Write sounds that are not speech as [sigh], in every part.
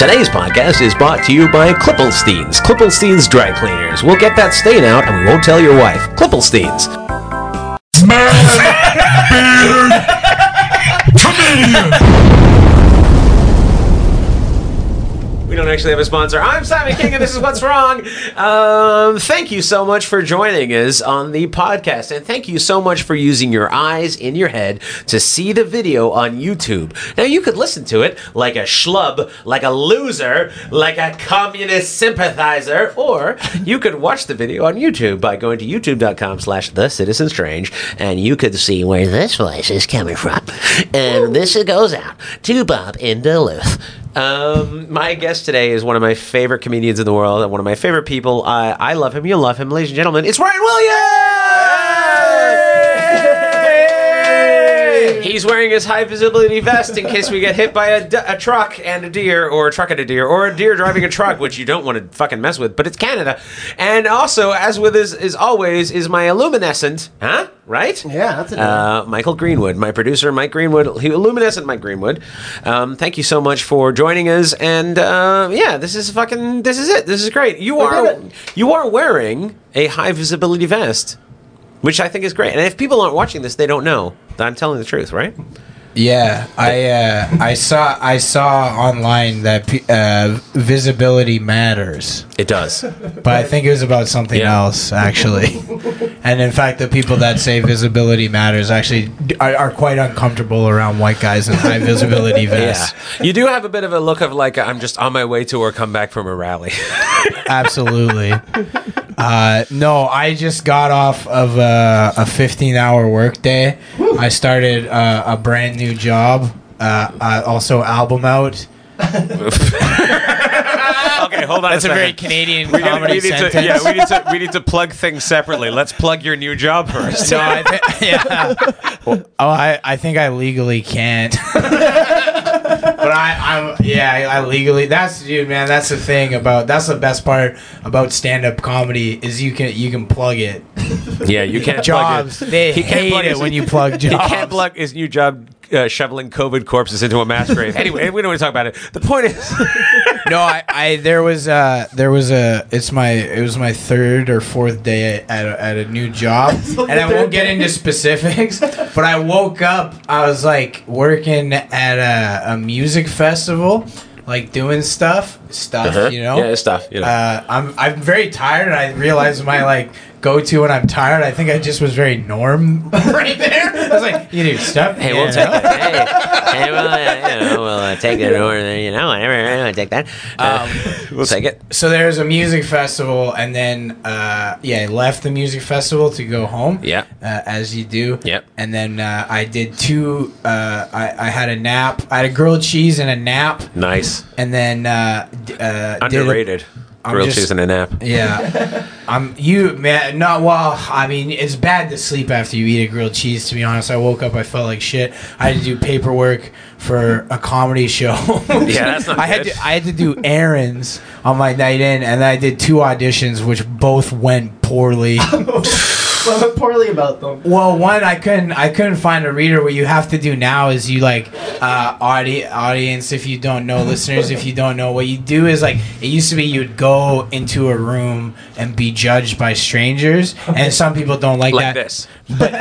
Today's podcast is brought to you by Klippelsteins. Klippelsteins Dry Cleaners. We'll get that stain out and we won't tell your wife. Klippelsteins. Actually have a sponsor. I'm Simon King, and this is What's Wrong. Um, thank you so much for joining us on the podcast, and thank you so much for using your eyes in your head to see the video on YouTube. Now, you could listen to it like a schlub, like a loser, like a communist sympathizer, or you could watch the video on YouTube by going to youtube.com slash the citizen strange, and you could see where this voice is coming from. And this goes out to Bob in Duluth. Um, my guest today is one of my favorite comedians in the world and one of my favorite people. I, I love him. You love him, ladies and gentlemen. It's Ryan Williams. He's wearing his high visibility vest in case we get hit by a, d- a truck and a deer, or a truck and a deer, or a deer driving a truck, which you don't want to fucking mess with. But it's Canada, and also, as with as, always, is my illuminescent, huh? Right? Yeah, that's a Uh, Michael Greenwood, my producer, Mike Greenwood, he, luminescent Mike Greenwood. Um, thank you so much for joining us, and uh, yeah, this is fucking, this is it. This is great. You are, you are wearing a high visibility vest, which I think is great. And if people aren't watching this, they don't know that I'm telling the truth, right? Yeah, I uh, I saw I saw online that uh, visibility matters, It does. but I think it was about something Yeah. else actually. and in fact, the people that say visibility matters actually are, are quite uncomfortable around white guys in high visibility [laughs] vests. Yeah, you do have a bit of a look of like I'm just on my way to or come back from a rally. [laughs] Absolutely. Uh, no, I just got off of a, a 15 hour workday. I started uh, a brand new job. Uh, uh, also, album out. [laughs] okay, hold on. That's a very Canadian We, comedy we need sentence. to, yeah, we need to we need to plug things separately. Let's plug your new job first. No, I thi- [laughs] yeah. oh, I, I think I legally can't. [laughs] but I, I'm yeah, I, I legally. That's dude, man. That's the thing about. That's the best part about stand up comedy is you can you can plug it. Yeah, you can't Jobs. Plug it. They He can't hate plug it when you plug jobs. [laughs] He can't plug his new job. Uh, shoveling COVID corpses into a mass grave. [laughs] Anyway, we don't want to talk about it. The point is, [laughs] no, I, I there was uh there was a it's my it was my third or fourth day at a, at a new job, [laughs] and I won't get into specifics, but I woke up I was like working at a, a music festival, like doing stuff stuff you know Uh-huh. yeah, stuff. You know. uh, I'm I'm very tired, and I realized my like go to when I'm tired. I think I just was very norm [laughs] right there. I was like, you do stuff. Hey, we'll know? take it. Hey, hey, well, uh, you know, we'll uh, take it or you know, whatever. I'll take that. Uh, [laughs] we'll take it. So there's a music festival, and then uh, yeah, I left the music festival to go home. Yeah. uh, as you do. Yep. And then uh, I did two. Uh, I I had a nap. I had a grilled cheese and a nap, Nice. and then uh, d- uh, did a- Underrated. I'm Grilled just- cheese and a nap. Yeah, [laughs] I'm you man. Not well. I mean, it's bad to sleep after you eat a grilled cheese. To be honest, I woke up. I felt like shit. I had to do paperwork for a comedy show. [laughs] Yeah, that's not I had good. to. I had to do errands on my night in, and I did two auditions, which both went poorly. [laughs] [laughs] What went poorly about them? Well, one I couldn't I couldn't find a reader. What you have to do now is you like uh, audi- audience. If you don't know, listeners, if you don't know, what you do is like it used to be you'd go into a room and be judged by strangers, and some people don't like, Like that. this. But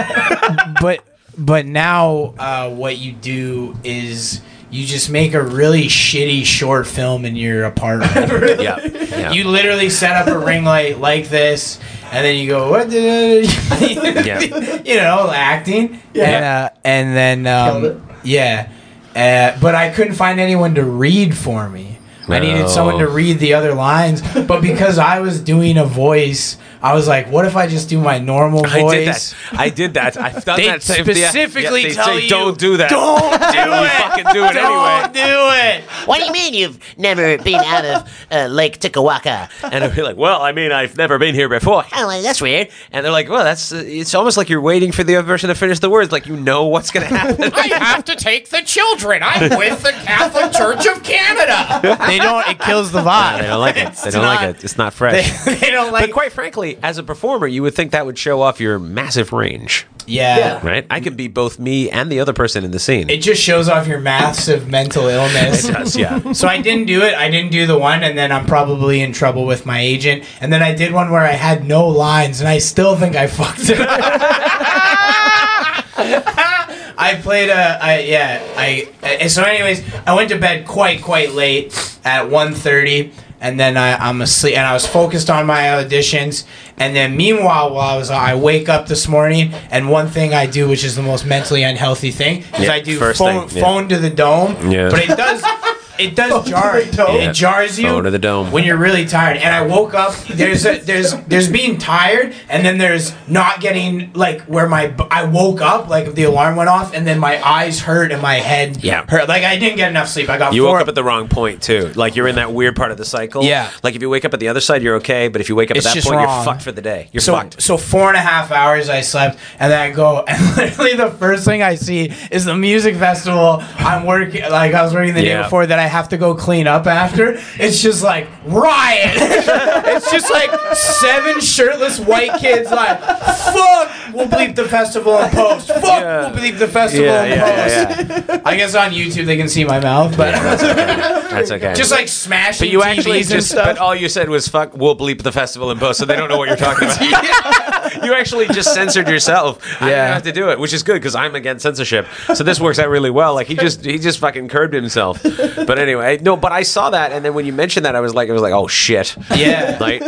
[laughs] but but now uh, what you do is you just make a really shitty short film in your apartment. [laughs] Yeah. yeah. You literally set up a ring light like this, and then you go, "What?" The-? Yeah. [laughs] you know, acting, Yeah. and uh, and then um, yeah, uh, but I couldn't find anyone to read for me. I needed someone to read the other lines, but because I was doing a voice, I was like, "What if I just do my normal I voice?" did that. I did [laughs] that. I've done They that. same- specifically yeah, they tell say, you, don't do that. Don't [laughs] do it. fucking do it Don't anyway. do it. What do you mean you've never been out of uh, Lake Tikawaka? And I'd be like, well, I mean, I've never been here before. Oh, well, that's weird. And they're like, well, that's, uh, it's almost like you're waiting for the other person to finish the words. Like, you know what's going to happen. [laughs] I have to take the children. I'm with the Catholic Church of Canada. they don't. It kills the vibe. They don't like it. They It's don't like it. It's not They, fresh. they don't like. but quite frankly, as a performer, you would think that would show off your massive range, yeah. Yeah. right? I could be both me and the other person in the scene. It just shows off your massive mental illness. [laughs] It does, yeah. So I didn't do it. I didn't do the one, and then I'm probably in trouble with my agent. And then I did one where I had no lines, and I still think I [laughs] fucked it. up. [laughs] I played a, I yeah, I. uh, So, anyways, I went to bed quite quite late at 1.30 and then I, I'm asleep, and I was focused on my auditions. And then, meanwhile, while I was, I wake up this morning, and one thing I do, which is the most mentally unhealthy thing, is Yeah, I do phone, thing, yeah. phone to the dome. Yeah. But it does, [laughs] it does jar. the dome. Yeah. It jars you Phone to the dome. when you're really tired. And I woke up. There's a, there's there's being tired, and then there's not getting like where my I woke up like the alarm went off, and then my eyes hurt and my head Yeah. hurt. Like I didn't get enough sleep. I got You four, woke up at the wrong point too. Like you're in that weird part of the cycle. Yeah. Like if you wake up at the other side, you're okay. But if you wake up It's at that just point, wrong. you're fucked for the day. You're so fucked. so four and a half hours I slept, and then I go, [laughs] and literally the first thing I see is the music festival I'm working. Like I was working the day Yeah. before that I have to go clean up after. It's just like riot. [laughs] it's just like seven shirtless white kids like fuck. We'll bleep the festival in post. Fuck. Yeah. We'll bleep the festival Yeah, in yeah, post. yeah, I guess on YouTube they can see my mouth, but That's okay. just like smashing But you TVs actually and just, stuff. but all you said was "fuck." We'll bleep the festival in post, so they don't know what you're talking about. [laughs] you actually just censored yourself. I didn't have to do it, which is good because I'm against censorship. So this works out really well. Like he [laughs] just he just fucking curbed himself. But anyway, no. But I saw that, and then when you mentioned that, I was like, I was like, oh shit. Yeah. [laughs] Like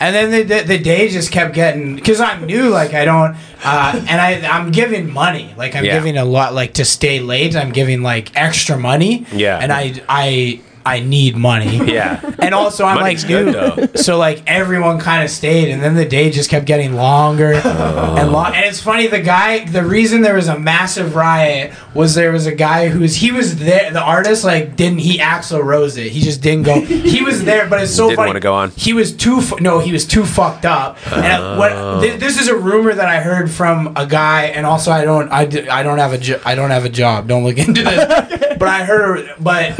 And then the, the, the day just kept getting because I'm new, like I don't, uh, and I I'm giving money, like I'm Yeah. giving a lot, like to stay late. I'm giving like extra money. Yeah. And I I I need money. [laughs] yeah. And also I'm Money's like good, new, though. so like everyone kind of stayed, and then the day just kept getting longer [laughs] Oh. and long. And it's funny, the guy, the reason there was a massive riot was there was a guy who was he was there, the artist like didn't he Axl Rose it, he just didn't go. He was there, but it's so Didn't funny. wanna go on. He was too fu- no, he was too fucked up. And I- what Oh. thi- this is a rumor that I heard from a guy, and also I don't I, d- I don't have a jo- I don't have a job. Don't look into this. [laughs] but I heard, but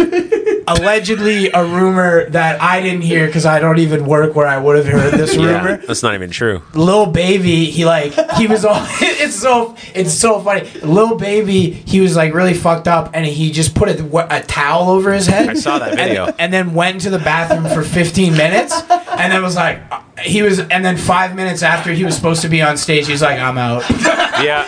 allegedly a rumor that I didn't hear because I don't even work where I would have heard this Yeah, rumor. that's not even true. Lil baby, he like he was all. [laughs] It's so it's so funny. Lil baby, he was like really fucked up, and he just put a, a towel over his head. I saw that video. And, and then went to the bathroom for 15 minutes, and then was like, he was, and then five minutes after he was supposed to be on stage, he's like, I'm out. Yeah.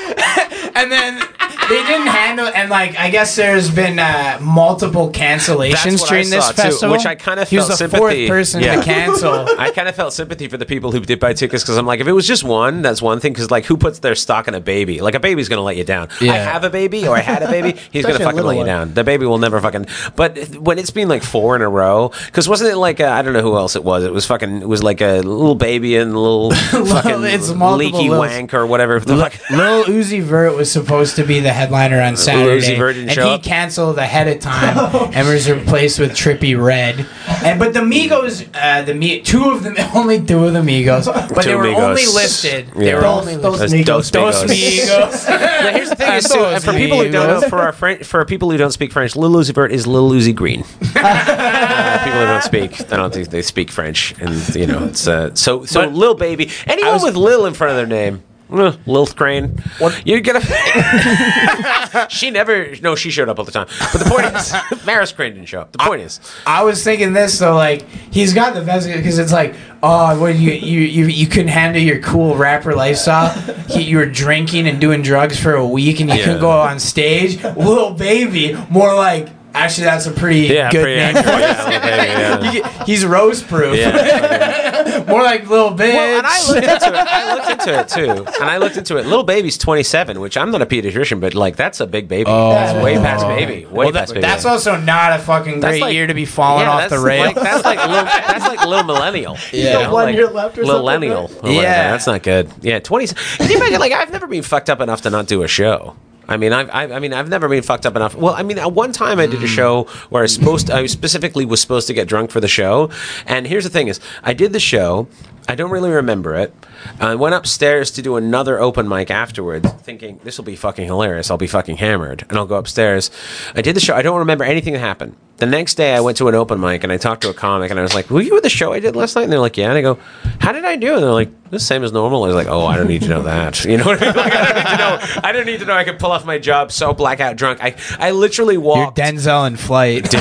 [laughs] and then they didn't handle, and like I guess there's been uh, multiple cancellations That's I during this saw, too, festival, which I kinda He was felt the sympathy. fourth person Yeah. to cancel. [laughs] I kind of felt sympathy for the people who did buy tickets because I'm like, if it was just one, that's one thing. Because like, who puts their stock in a baby? Like, a baby's gonna let you down. I have a baby or I had a baby. He's gonna fucking little let you one. down. The baby will never fucking. But when it's been like four in a row, because wasn't it like I I don't know who else it was. It was fucking. It was like a little baby and a little [laughs] fucking it's multiple leaky Lils. wank or whatever. The fuck. Lil Uzi Vert was supposed to be the headliner on Saturday, Uzi Vert didn't and he canceled ahead of time [laughs] and was replaced with Trippie Redd. And but the Migos, uh, the Mi- two of them, [laughs] only two of the Migos, but Two they were Migos. only listed. They were Those- only those listed. Dos Dos Migos. [laughs] Migos. Now, here's the thing: is too, Those for people who don't know, for our French, for people who don't speak French, Lil Uzi Vert is Lil Uzi Green. Uh, people who don't speak, I don't think they speak French, and you know, it's uh, so so. But- Lil baby, anyone was- with Lil in front of their name. Uh, Lil Crane. You get gonna. [laughs] she never. No, she showed up all the time. But the point is, [laughs] Maris Crane didn't show up. The point is, I was thinking this though, like he's got the best because it's like, oh, when you you you you couldn't handle your cool rapper lifestyle, he, you were drinking and doing drugs for a week, and you Yeah. couldn't go on stage. Little baby, more like. Actually, that's a pretty yeah, good pretty name. accurate. Yeah, [laughs] Baby, yeah. He's rose proof. Yeah. [laughs] More like little bitch. Well, and I looked into it. I looked into it too, [laughs] and I looked into it. Little baby's 27, which I'm not a pediatrician, but like that's a big baby. Oh. That's way past baby. Way Well, that- past baby. that's also not a fucking That's great like- year to be falling Yeah, off the that's rail. Like, that's like little, that's like little millennial. Yeah. you know, One like year left or millennial. right? or. Yeah. that's not good. Yeah, 20. Can you imagine? Like I've never been fucked up enough to not do a show. I mean, I've, I, I mean, I've never been fucked up enough. Well, I mean, at one time I did a show where I was supposed, I specifically was supposed to get drunk for the show. And here's the thing: is I did the show. I don't really remember it. I went upstairs to do another open mic afterwards, thinking this will be fucking hilarious. I'll be fucking hammered, and I'll go upstairs. I did the show. I don't remember anything that happened. The next day, I went to an open mic and I talked to a comic, and I was like, "Were you at the show I did last night?" And they're like, "Yeah." And I go, "How did I do?" And they're like, "The same as normal." I was like, "Oh, I don't need to know that." [laughs] You know what I mean? Like, I don't need to know. I don't need to know. I could pull off my job so blackout drunk. I I literally You're walked Denzel in flight. dude.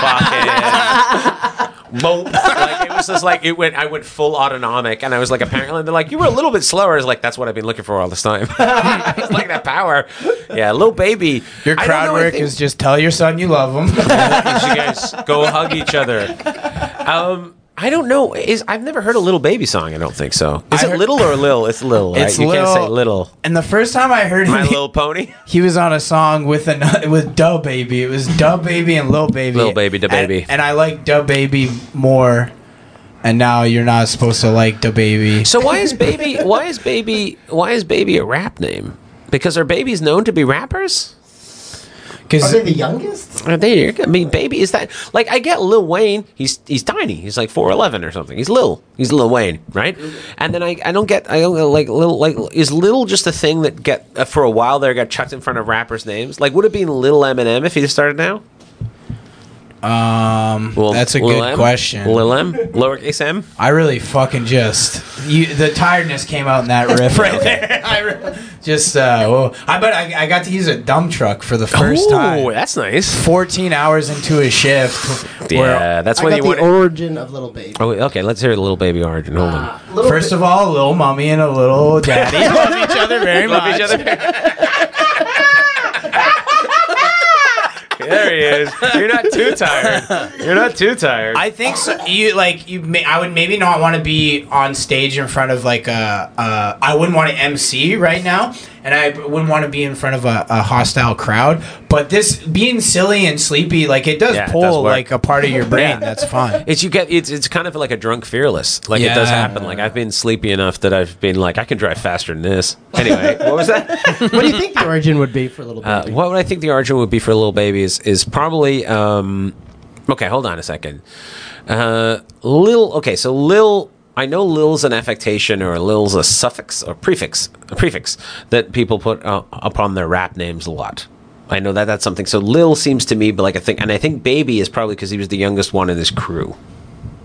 fucking [laughs] mope. [laughs] Like it was just like it went. I went full autonomic, and I was like, apparently they're like, you were a little bit slower. I was like, that's what I've been looking for all this time. [laughs] it's like that power. Yeah, little baby. Your I crowd know work is just tell your son you love him. you guys go hug each other. [laughs] Um. I don't know. Is I've never heard a little baby song. I don't think so. Is I it heard- little or lil? It's little. Right? It's you can't say little. and the first time I heard My him, little pony. [laughs] he was on a song with an [laughs] with Dub Baby. It was Dub Baby and Lil Baby. Lil Baby, And- Baby. And, I like Dub Baby more. And now you're not supposed to like Da Baby. So why is baby? Why is baby? Why is baby a rap name? Because are babies known to be rappers? Are Because they the youngest? Are they? I mean, baby is that like I get Lil Wayne. He's he's tiny. He's like four eleven or something. He's Lil. He's Lil Wayne, right? And then I, I don't get I don't get, like little like is Lil just a thing that get uh, for a while there got chucked in front of rappers' names? Like would it be Lil Eminem if he just started now? Um, Lil- that's a Lil good M? question. Lil M, lowercase M. I really fucking just you, the tiredness came out in that [laughs] riff right there. [laughs] I re- just uh, whoa. I bet I, I got to use a dump truck for the first Ooh, time. that's nice. 14 hours into a shift. Yeah, that's I when got you the want. origin of Little Baby. Oh, okay. Let's hear the little baby origin. Hold on. Little First Ba- of all, a little mommy and a little [laughs] daddy love each other very Love much. each other. There he is. You're not too tired. You're not too tired. I think so. You like you. May, I would maybe not want to be on stage in front of like a. a I wouldn't want to MC right now, and I wouldn't want to be in front of a, a hostile crowd. But this being silly and sleepy, like it does Yeah, it pull does like a part of your brain. Yeah. That's fine. It's you get it's it's kind of like a drunk fearless. Like it does happen. Like I've been sleepy enough that I've been like I can drive faster than this. Anyway, [laughs] what was that? what do you think the origin would be for Little Uh, Baby? what would I think the origin would be for little baby is is probably um, okay. Hold on a second. Uh, lil. Okay, so lil. I know lil's an affectation or lil's a suffix or prefix, a prefix that people put uh, upon their rap names a lot. I know that that's something. So lil seems to me but like a thing, and I think baby is probably because he was the youngest one in his crew.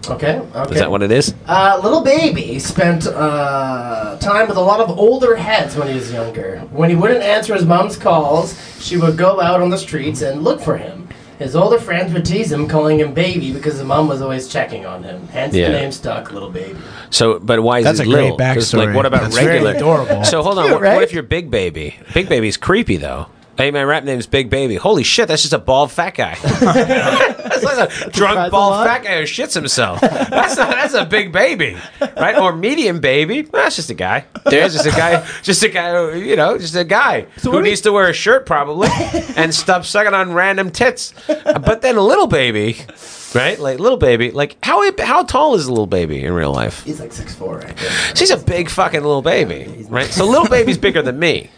okay, okay. Is that what it is? Uh, little baby spent uh, time with a lot of older heads when he was younger. When he wouldn't answer his mom's calls, she would go out on the streets and look for him. His older friends would tease him, calling him baby because his mom was always checking on him. Hence Yeah. the name stuck, little baby. So, but why is That's it a great Lil? 'Cause, Like, backstory. what about That's very regular? adorable. So hold on. [laughs] Cute, what, what right? if you're Big Baby? Big Baby's creepy though. Hey, my rap name's Big Baby. Holy shit, that's just a bald fat guy. [laughs] that's like a drunk Surprise a bald fat guy who shits himself. That's not, that's a big baby, right? Or medium baby. That's just a guy. There's just a guy. Just a guy. Who, you know, just a guy who what do needs to wear a shirt probably [laughs] and stop sucking on random tits. But then a little baby. Right, like little baby. Like how how tall is a little baby in real life? He's like 6'4", I think. She's a big fucking little baby, right? So little baby's bigger than me.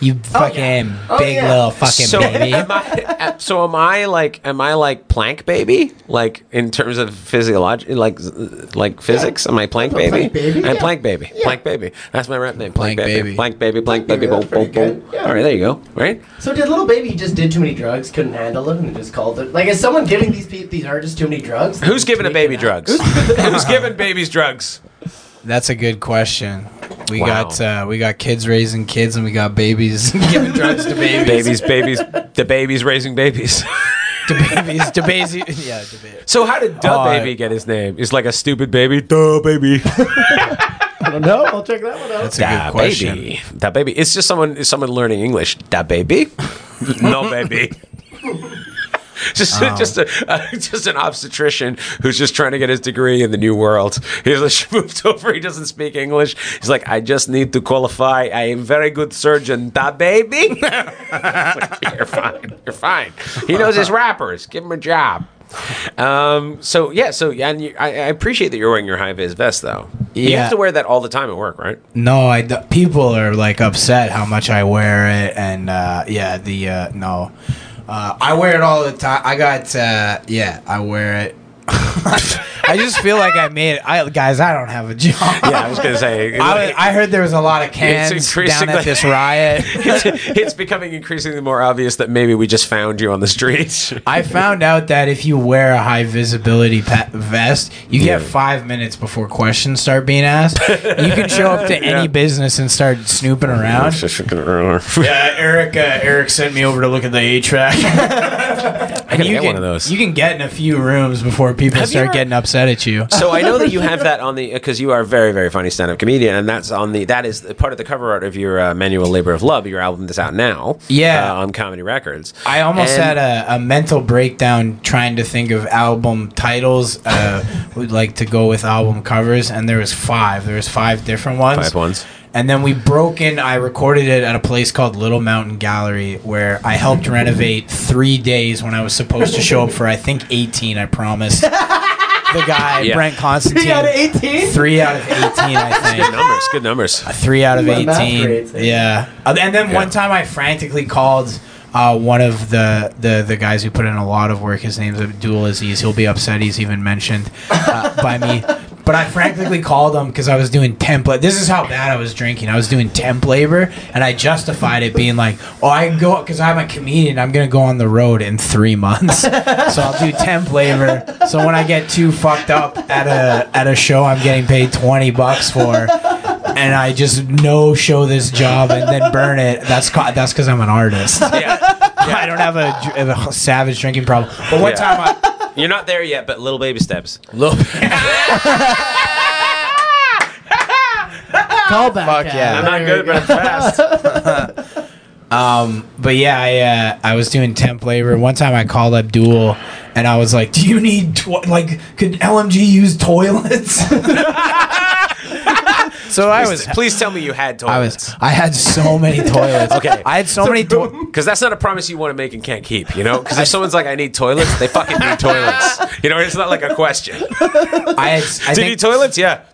You oh, fucking Oh, big yeah. little fucking So baby. am I? So am I like? Am I like plank baby? Like in terms of physiology, like like physics? Am I plank I'm baby? plank baby, I'm plank baby. Yeah. Plank baby. That's my rap name. Plank, Plank baby. baby. Plank baby. Plank baby. baby, Boom, boom, boom. Yeah. All right, there you go. Right. So did little baby just did too many drugs, couldn't handle it, and just called it? Like, is someone giving these pe- these artists too many drugs? Who's giving a baby Tweaking out? drugs? [laughs] Who's giving babies drugs? That's a good question. We Wow. got uh, we got kids raising kids, and we got babies [laughs] giving drugs to babies. Babies, babies, the babies raising babies. [laughs] to babies, to babies. Yeah, to babies. So how did Duh Oh, Baby get his name? He's like a stupid baby. Duh Baby. [laughs] I don't know. I'll check that one out. That's a Da good question. baby. Da baby. It's just someone is someone learning English. That baby. no baby. Just, Oh. [laughs] just, a, uh, [laughs] just an obstetrician who's just trying to get his degree in the new world. He's [laughs] like, moved over. He doesn't speak English. He's like, I just need to qualify. I am very good surgeon. Da baby. Like, You're fine. You're fine. He knows his rappers. Give him a job. Um. So yeah. So yeah. And you, I, I appreciate that you're wearing your high vis vest though. You Yeah. have to wear that all the time at work, right? No, I people are like upset how much I wear it, and uh, yeah, the uh, no, uh, I wear it all the time. I got uh, yeah, I wear it. I just feel like I made it. I, guys, I don't have a job. Yeah, I was gonna say. [laughs] I, I heard there was a lot of cans down increasingly- at this riot. [laughs] it's, it's becoming increasingly more obvious that maybe we just found you on the streets. I found out that if you wear a high visibility pa- vest, you get Yeah. five minutes before questions start being asked. You can show up to [laughs] any Yeah. business and start snooping around. Yeah, Eric. Uh, Eric sent me over to look at the HVAC. I gotta you get can, one of those. You can get in a few rooms before people Have you start ever- getting upset at you. so I know that you have [laughs] that on the because you are a very very funny stand up comedian, and that's on the that is part of the cover art of your uh, manual labor of love, your album that's out now. Yeah. uh, on Comedy Records. I almost And- had a, a mental breakdown trying to think of album titles. Uh, [laughs] would like to go with album covers, and there was five. There was five different ones. Five ones. And then we broke in. I recorded it at a place called Little Mountain Gallery, where I helped renovate three days when I was supposed to show up for I think eighteen. I promised [laughs] the guy Yeah. Brent Constantine. Three out of 18? Three out of eighteen, I Good think. numbers. Good numbers. Three out of My math eighteen. grades, eh? Yeah. Uh, And then one time I frantically called uh, one of the, the the guys who put in a lot of work. His name's Abdul Aziz. He'll be upset he's even mentioned uh, by me. But I frantically called him because I was doing temp. la- This is how bad I was drinking. I was doing temp labor, and I justified it being like, "Oh, I can go because I'm a comedian. I'm gonna go on the road in three months, [laughs] so I'll do temp labor. So when I get too fucked up at a at a show, I'm getting paid twenty bucks for." and I just no show this job and then burn it. That's ca- that's because I'm an artist. Yeah. [laughs] I don't have a, a savage drinking problem. But one Yeah. time I You're not there yet, but little baby steps. look, [laughs] [laughs] Call back. Fuck yeah. I'm not good, but I'm fast. [laughs] um, but yeah, I uh, I was doing temp labor. One time I called Abdul and I was like, "Do you need to- like could LMG use toilets?" So I was. Please tell me you had toilets. I was. I had so many [laughs] toilets. Okay. I had so, many toilets. [laughs] Because that's not a promise you want to make and can't keep, you know? Because if someone's like, I need toilets, they fucking need toilets. You know, it's not like a question. I had. I Do you think, need toilets? Yeah.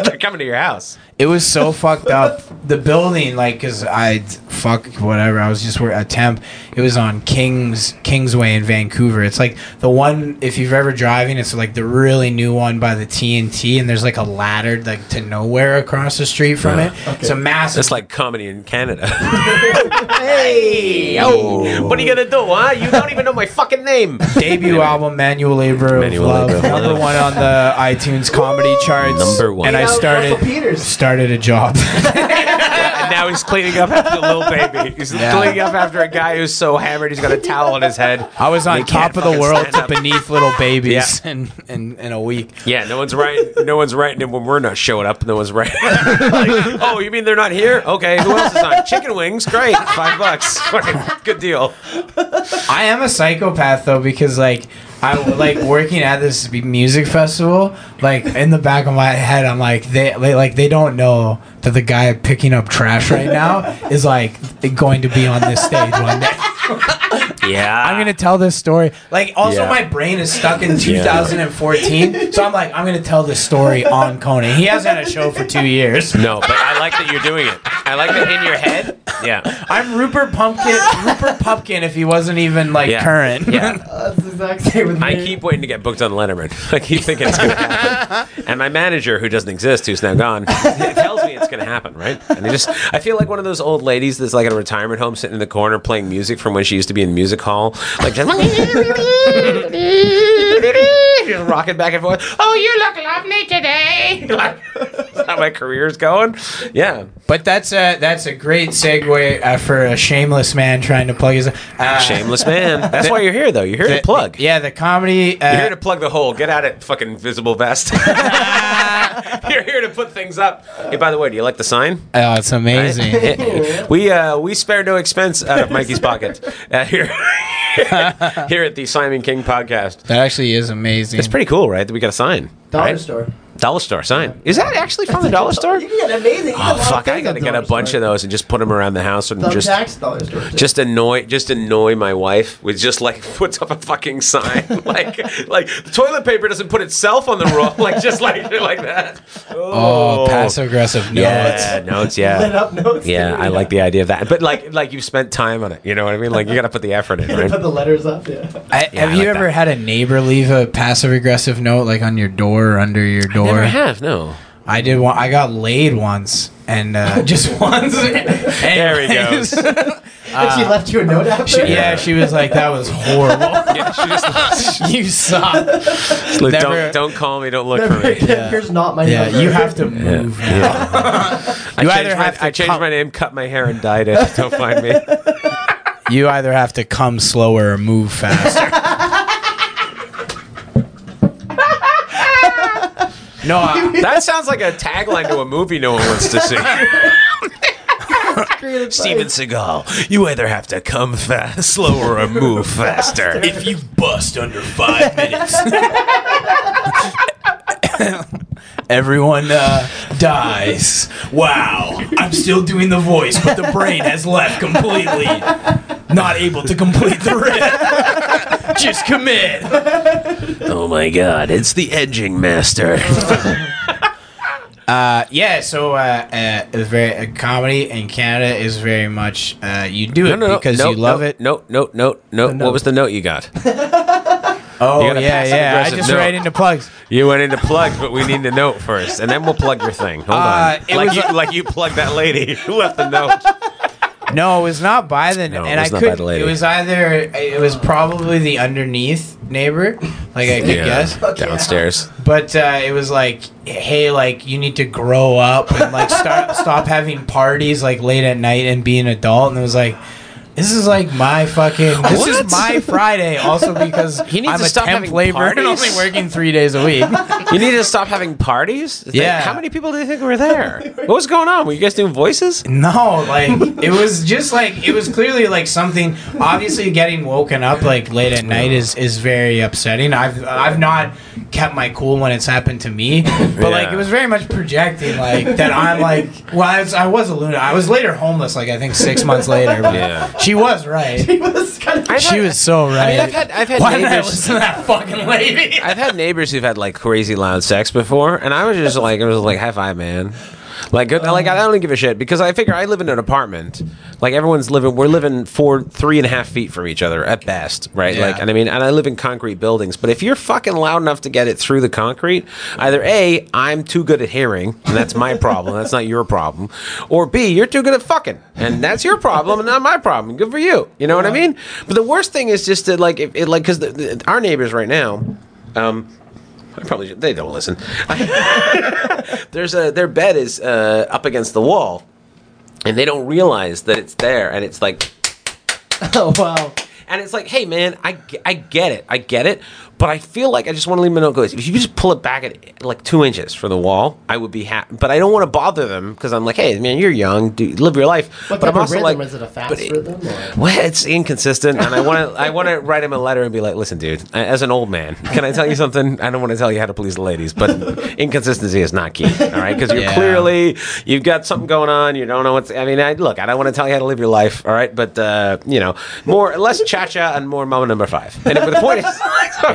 [laughs] They're coming to your house. It was so fucked up. The building, like, cause I fuck whatever. I was just wor- a temp. It was on Kings Kingsway in Vancouver. It's like the one if you've ever driving. It's like the really new one by the T&T, and there's like a ladder like to nowhere across the street from Yeah. it. It's a massive. It's like comedy in Canada. [laughs] [laughs] Hey! oh, what are you gonna do, huh? You don't even know my fucking name. debut album, Manual Labor of Manual Love, Labor of number one on the iTunes comedy charts. Number one. And I Now, started Russell Peters. started a job. [laughs] and now he's cleaning up after the little baby. He's Yeah. cleaning up after a guy who's so hammered he's got a towel on his head. I was on He can't top of the fucking world stand to up. beneath little babies [laughs] in, in in a week. Yeah, no one's writing. No one's writing it when we're not showing up. No one's writing. [laughs] Like, oh, you mean they're not here? Okay, who else is on? Chicken wings, great, five bucks, fucking good deal. I am a psychopath though because like I like working at this music festival. Like in the back of my head, I'm like they, they like they don't know that the guy picking up trash right now is like going to be on this stage one day. Yeah, I'm gonna tell this story. Like also Yeah. my brain is stuck in 2014, so I'm like I'm gonna tell this story on Conan. He hasn't had a show for two years. No, but I like that you're doing it. I like that in your head. Yeah, I'm Rupert Pupkin. Rupert Pupkin if he wasn't even like Yeah. current. yeah. [laughs] Oh, that's the exact same with me. I keep waiting to get booked on Letterman. [laughs] I keep thinking it's going to happen. And my manager, who doesn't exist, who's now gone, tells [laughs] me it's going to happen, right? And they just, I feel like one of those old ladies that's like in a retirement home sitting in the corner playing music from when she used to be in music hall. Like just [laughs] rocking back and forth. Oh, you look lovely today. [laughs] Like, that's [laughs] how my career's going. Yeah. But that's a that's a great segue uh, for a shameless man trying to plug his uh, Shameless man. [laughs] That's why you're here, though. You're here to plug. Yeah, the comedy. Uh, You're here to plug the hole. Get at it, fucking visible vest. [laughs] You're here to put things up. Hey, by the way, do you like the sign? oh, it's amazing. we uh, we spare no expense out of Mikey's pocket uh, here here at the Simon King podcast. that actually is amazing. It's pretty cool, right? That we got a sign. Dollar right? store. Dollar store sign. Is that actually from the dollar store? You can get amazing. you Oh get a lot of fuck! I gotta get a bunch store. of those and just put them around the house and The just tax dollar store. too. just annoy just annoy my wife with just like [laughs] puts up a fucking sign [laughs] like like the toilet paper doesn't put itself on the roll [laughs] like just like like that. Oh, oh. passive aggressive notes. Yeah, notes. lit Yeah. up notes. Yeah, I like the idea of that. But like, like you've spent time on it. You know what I mean? Like you got to put the effort in, Put the letters up. Yeah. I, Yeah, have I you like ever that. had a neighbor leave a passive aggressive note like on your door or under your door? Never have. No. I did one. I got laid once, and uh, [laughs] just once. [laughs] There he goes. [laughs] and she left you a note after. She- yeah, she was like, "That was horrible. Yeah, she just, you suck." look, Never- don't don't call me. Don't look for Never, me. Here's not my Yeah, number. you have to move. now. I You changed, either my, have to I changed come- my name, cut my hair, and dyed it. Don't find me. You either have to come slower or move faster. No, I, [laughs] That sounds like a tagline to a movie no one wants to see. [laughs] Steven. Seagal, you either have to come fast, slower, or move [laughs] faster. if you bust under five minutes, everyone uh, dies. Wow, I'm still doing the voice, but the brain has left completely. Not able to complete the rip. Just commit. [laughs] Oh my god, it's the edging master. [laughs] Uh, yeah, so uh, uh, it's very uh, comedy in Canada is very much uh, you do it because you love it. No, no, no, no. note. What was the note you got? [laughs] Oh You gotta yeah, pass yeah. I aggressive just note. write into plugs. You went into plugs, but we need the note first, and then we'll plug your thing. Hold Uh, on, it like was you, like you plugged that lady who left the note. No, it was not by the No, it and was I not could. by the lady. It was either it was probably the underneath neighbor, like I could guess. downstairs. But uh, it was like, hey, like you need to grow up and like start [laughs] stop having parties like late at night and be an adult. And it was like, this is like my fucking. [laughs] This What? is my Friday. Also because [laughs] He needs I'm to a stop temp having labor and only parties. working three days a week. [laughs] You need to stop having parties. Yeah. How many people do you think were there? What was going on? Were you guys doing voices? No, like it was just like it was clearly like something. Obviously, getting woken up like late at night is is very upsetting. I've I've not kept my cool when it's happened to me, [laughs] but like it was very much projecting like that. I'm [laughs] like, well, I was, I was a lunatic. I was later homeless, like I think six months later. But [laughs] Yeah. she was right. He was kind of. She was so right. I mean, I've had I've had Why did I neighbors. listen to that fucking lady? I've had neighbors who've had like crazy loud sex before, and I was just like, it was like, high five, man. Like, good, like I don't give a shit because I figure I live in an apartment. Like everyone's living, we're living four, three and a half feet from each other at best, right? Yeah. Like, and I mean, and I live in concrete buildings. But if you're fucking loud enough to get it through the concrete, either a, I'm too good at hearing, and that's my problem. that's not your problem, or b, you're too good at fucking, and that's your problem, and not my problem. Good for you. You know what I mean? But the worst thing is just to like, if it like, because our neighbors right now. Um, I probably should, they don't listen. [laughs] There's a their bed is uh, up against the wall, and they don't realize that it's there, and it's like, [laughs] Oh wow. and it's like, hey man, I, I get it, I get it, but I feel like I just want to leave them a note. Goes, if you just pull it back at like two inches from the wall, I would be happy. But I don't want to bother them because I'm like, hey man, you're young, do live your life. What but type I'm also rhythm like, is it? A fast it- rhythm? Or? well, it's inconsistent, and I want to. I want to write him a letter and be like, "Listen, dude, as an old man, can I tell you something? I don't want to tell you how to please the ladies, but inconsistency is not key. All right, because you're Yeah. clearly you've got something going on. You don't know what's. I mean, I, look, I don't want to tell you how to live your life. All right, but uh, you know, more less cha cha and more mama number five. And but the point is, [laughs]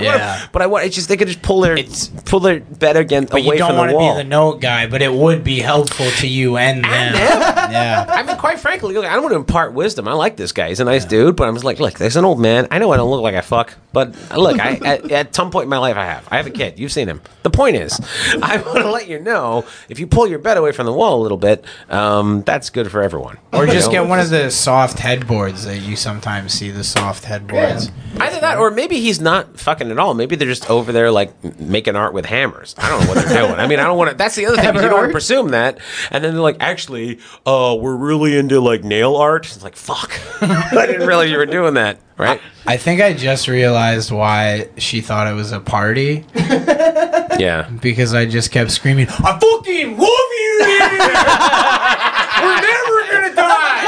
Yeah. But I want. It's just they could just pull their It's- pull their bed again But away you don't want the to be the note guy, but it would be helpful to you and them. yeah. I mean, quite frankly, look, I don't want to impart wisdom. I like this guy; he's a nice dude. But I'm just like, look, there's an old man. I know I don't look like I fuck, but look, I at, [laughs] at some point in my life, I have. I have a kid. You've seen him. The point is, [laughs] I want to let you know if you pull your bed away from the wall a little bit, um, that's good for everyone. Or just know? get one of the soft headboards that you sometimes see. The soft headboards. Either that, or maybe he's not fucking at all. Maybe they're just over there like m- making art with hammers. I don't know what they're doing. I mean, I don't want to. That's the other thing. is You don't want to art? presume that, and then they're like, actually, uh, we're really into like nail art. It's like, fuck, [laughs] I didn't realize you were doing that. Right? I think I just realized why she thought it was a party [laughs] Yeah. because I just kept screaming, "I fucking love you! [laughs] We're never gonna die."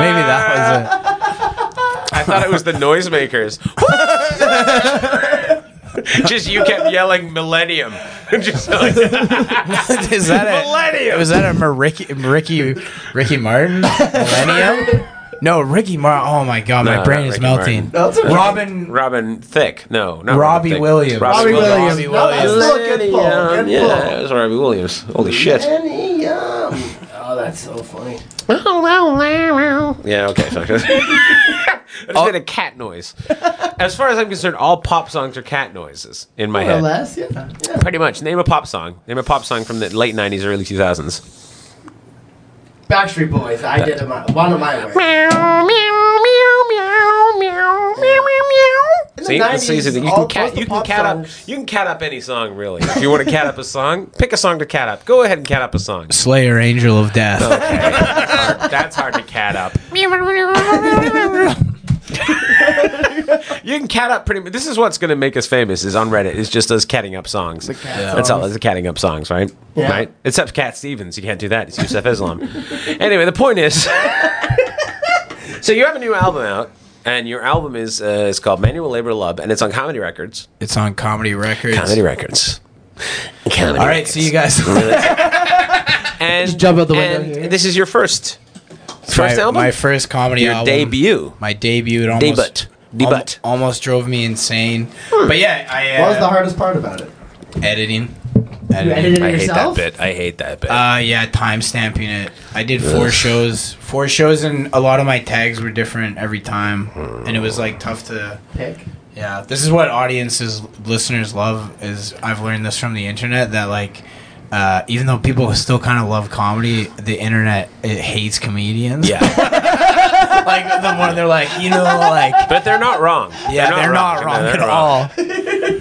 Maybe that was I thought it was the noisemakers. [laughs] Just you kept yelling millennium. [laughs] Just like, [laughs] Is that a Millennium. Was that a Ricky Ricky Ricky Martin Millennium? No, Ricky Martin. Oh my god, my No, brain not is Ricky melting. Martin. That's. Robin Robin Thicke. No, not Robbie Robin Thicke. Williams. Robbie Williams. Robbie No, that's Williams. still a good pull. Good Yeah, pull. it was Robbie Williams. Holy shit. Penny Oh, that's so funny. Yeah, okay. Fuck it. I just made a cat noise. As far as I'm concerned, all pop songs are cat noises in my More or head. less, yeah. yeah. Pretty much. Name a pop song. Name a pop song from the late 90s, early 2000s. Backstreet Boys. I did it my, one of my [laughs] way. In the See, That's 90s, easy. You can cat. You can pop cat up. You can cat up any song, really. If you want to cat up a song, pick a song to cat up. Go ahead and cat up a song. Slayer, Angel of Death. That's hard to cat up. [laughs] You can cat up pretty much. This is what's going to make us famous. Is on Reddit. Is just us catting up songs. The cat That's all. It's the catting up songs, right? Yeah. Right. Except Cat Stevens. You can't do that. It's Yusuf Islam. anyway, the point is. [laughs] so you have a new album out, and your album is uh, is called Manual Labor Love, and it's on Comedy Records. It's on Comedy Records. Comedy Records. Comedy All right, see you guys. [laughs] [laughs] And Just jump out the window and here. This is your first first my, album. my first comedy your album. debut. My debut. It almost, Debut. Debut. almo- almost drove me insane. But yeah, I uh, What was the hardest part about it? editing. You edited it I hate that bit. I hate that bit. Uh, yeah, time stamping it. I did four shows, four shows, and a lot of my tags were different every time, and it was like tough to. Pick. Yeah, this is what audiences, listeners love. Is I've learned this from the internet that like, uh, even though people still kind of love comedy, the internet it hates comedians. yeah, [laughs] like the more they're like, you know, like but they're not wrong. Yeah, they're not wrong, They're at not all.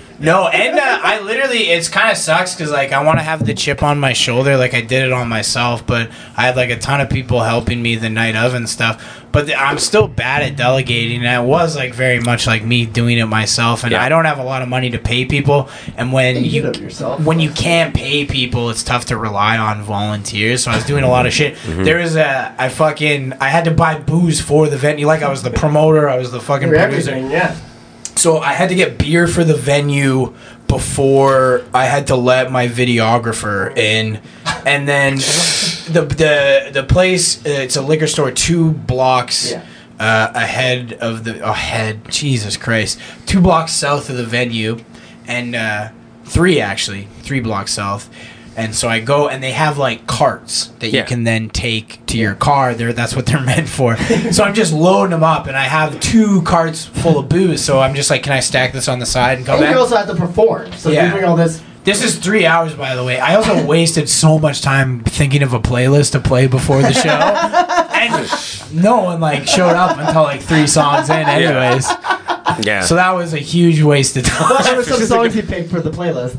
[laughs] no, and uh, I literally, it's kind of sucks because like I want to have the chip on my shoulder, like I did it on myself, but I had like a ton of people helping me the night of and stuff. But th- I'm still bad at delegating, and it was like very much like me doing it myself, and Yeah. I don't have a lot of money to pay people. And when You you yourself. when you can't pay people, it's tough to rely on volunteers. So I was doing a lot of shit. Mm-hmm. There was a, I fucking, I had to buy booze for the venue. Like I was the promoter, I was the fucking You're producer. yeah. So I had to get beer for the venue before I had to let my videographer in, and then the the the place uh, it's a liquor store two blocks Yeah. uh, ahead of the ahead Jesus Christ two blocks south of the venue, and uh, three actually three blocks south. And so I go, and they have like carts that Yeah. you can then take to your car. There, that's what they're [laughs] meant for. so I'm just loading them up, and I have two carts full of booze. So I'm just like, can I stack this on the side and come And back? you also have to perform. So Yeah. you bring all this. This is three hours, by the way. I also [laughs] wasted so much time thinking of a playlist to play before the show, [laughs] and no one like showed up until like three songs in, anyways. Yeah. So that was a huge waste of time. What time. were some songs you picked for the playlist?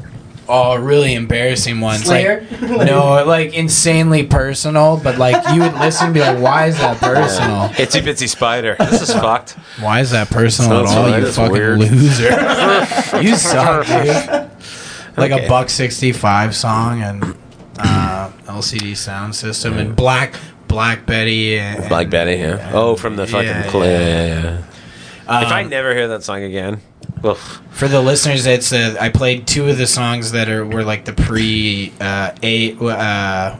Oh, really embarrassing ones. Slayer? Like, [laughs] no, like insanely personal, but like you would listen and be like, why is that personal? [laughs] Itsy bitsy spider. This is fucked. Why is that personal at all, You fucking weird. loser. [laughs] you suck, dude. Like Okay. a buck sixty five song and uh, LCD sound system and Black Black Betty. And, Black Betty. Yeah. Oh, from the fucking. Yeah, cl- yeah. yeah, yeah, yeah. Um, if I never hear that song again, well, For the listeners, it's uh, I played two of the songs that are were like the pre uh, a uh,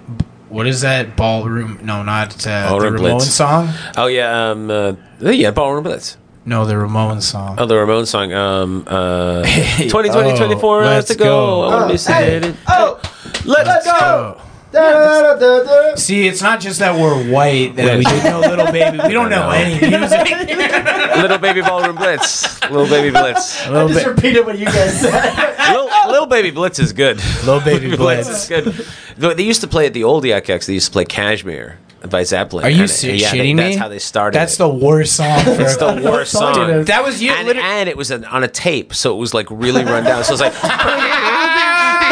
what is that ballroom? No, not uh, the Ballroom Ramon Blitz. song. oh yeah, um, uh, yeah, Ballroom Blitz. No, the Ramon song. Oh, the Ramon song. Um, uh, [laughs] 20, 20, Oh, 24 hours let's to go. go. I want to be Oh, hey, oh, let's, let's go. go. Da, da, da, da. See, it's not just that we're white that we don't know Little Baby. We don't know know. any music. [laughs] Little baby Ballroom Blitz. Little baby Blitz. I Little, just ba- repeated what you guys said. Little, Little baby Blitz is good. Little [laughs] Baby Blitz Blitz. is good. They used to play at the old Yuck They used to play Kashmir by Zeppelin. Are you And- se- yeah, shitting That's me? how they started. That's it. the worst song. For It's the worst song it song. is. that was you. and, literally- and it was an, on a tape, so it was like really run down. So it was like, [laughs]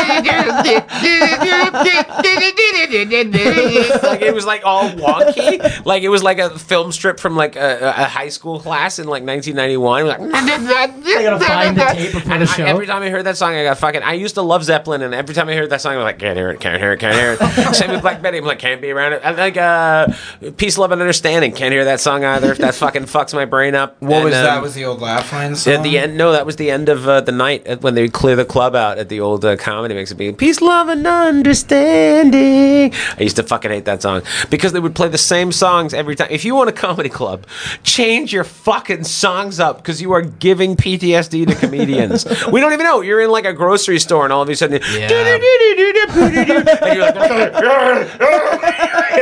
[laughs] like it was like all wonky. Like it was like a film strip from like a, a high school class in like 1991. Like, I gotta find the tape before and the I- show. every time I heard that song, I got fucking. I used to love Zeppelin, and every time I heard that song, I was like, can't hear it, can't hear it, can't hear it. [laughs] Same with Black Betty. I'm like, can't be around it. And like, uh, Peace, Love, and Understanding. Can't hear that song either. That fucking fucks my brain up. What And, was um, that? Was the old laugh line song? at the end, no, that was the end of uh, the night when they would clear the club out at the old uh, comedy mix. It'd be peace, love, and understanding. I used to fucking hate that song because they would play the same songs every time. If you want a comedy club, change your fucking songs up because you are giving PTSD to comedians. [laughs] we don't even know. You're in like a grocery store and all of a sudden, and you're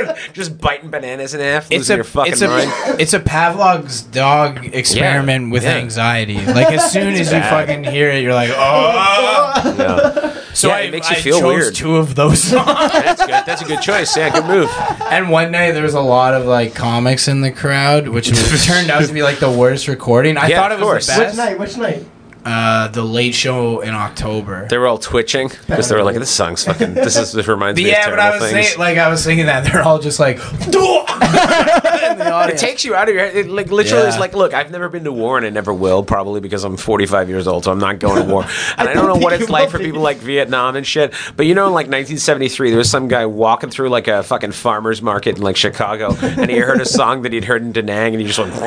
like, just biting bananas in half, It's losing a, your fucking it's a, mind. it's a Pavlov's dog experiment with yeah. anxiety. [laughs] Like as soon as you fucking hear it, you're like, oh. [laughs] Yeah. So Yeah, I, it makes you I feel chose weird. two of those [laughs] songs. That's good. That's a good choice. Yeah, good move. and one night there was a lot of like comics in the crowd, which was, [laughs] turned out to be like the worst recording. I Yeah, thought of it was course. the Which night? Which night? Uh, the late show in October. They were all twitching because they were like, "This song's fucking. This is this reminds me of the thing. yeah, but I was things." saying, like I was thinking that they're all just like, [laughs] in the it audience. takes you out of your head. It, like literally, it's Yeah. like, look, I've never been to war and I never will, probably because I'm 45 years old, so I'm not going to war. [laughs] And I, don't know what think it's you like will for be. people like Vietnam and shit. But you know, in like 1973, there was some guy walking through like a fucking farmer's market in like Chicago, and he heard a song that he'd heard in Da Nang, and he just went, [laughs] his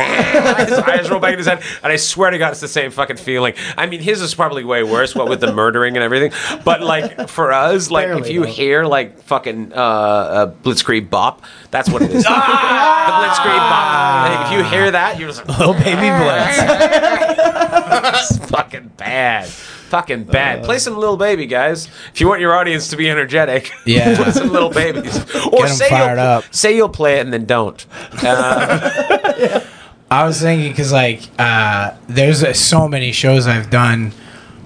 eyes rolled back in his head, and I swear to God, it's the same fucking feeling. I mean, his is probably way worse, what with the murdering and everything. But like for us, like if you though. hear like fucking uh, uh, Blitzkrieg bop, that's what it is. the Blitzkrieg bop. Like, if you hear that, you're just like, Little baby blitz. [laughs] it's fucking bad. Fucking bad. Play some Little Baby, guys. If you want your audience to be energetic, Yeah. [laughs] play some Little Babies. Or 'em say fired you'll, up. say you'll play it and then don't. Uh, I was thinking because like uh, there's uh, so many shows I've done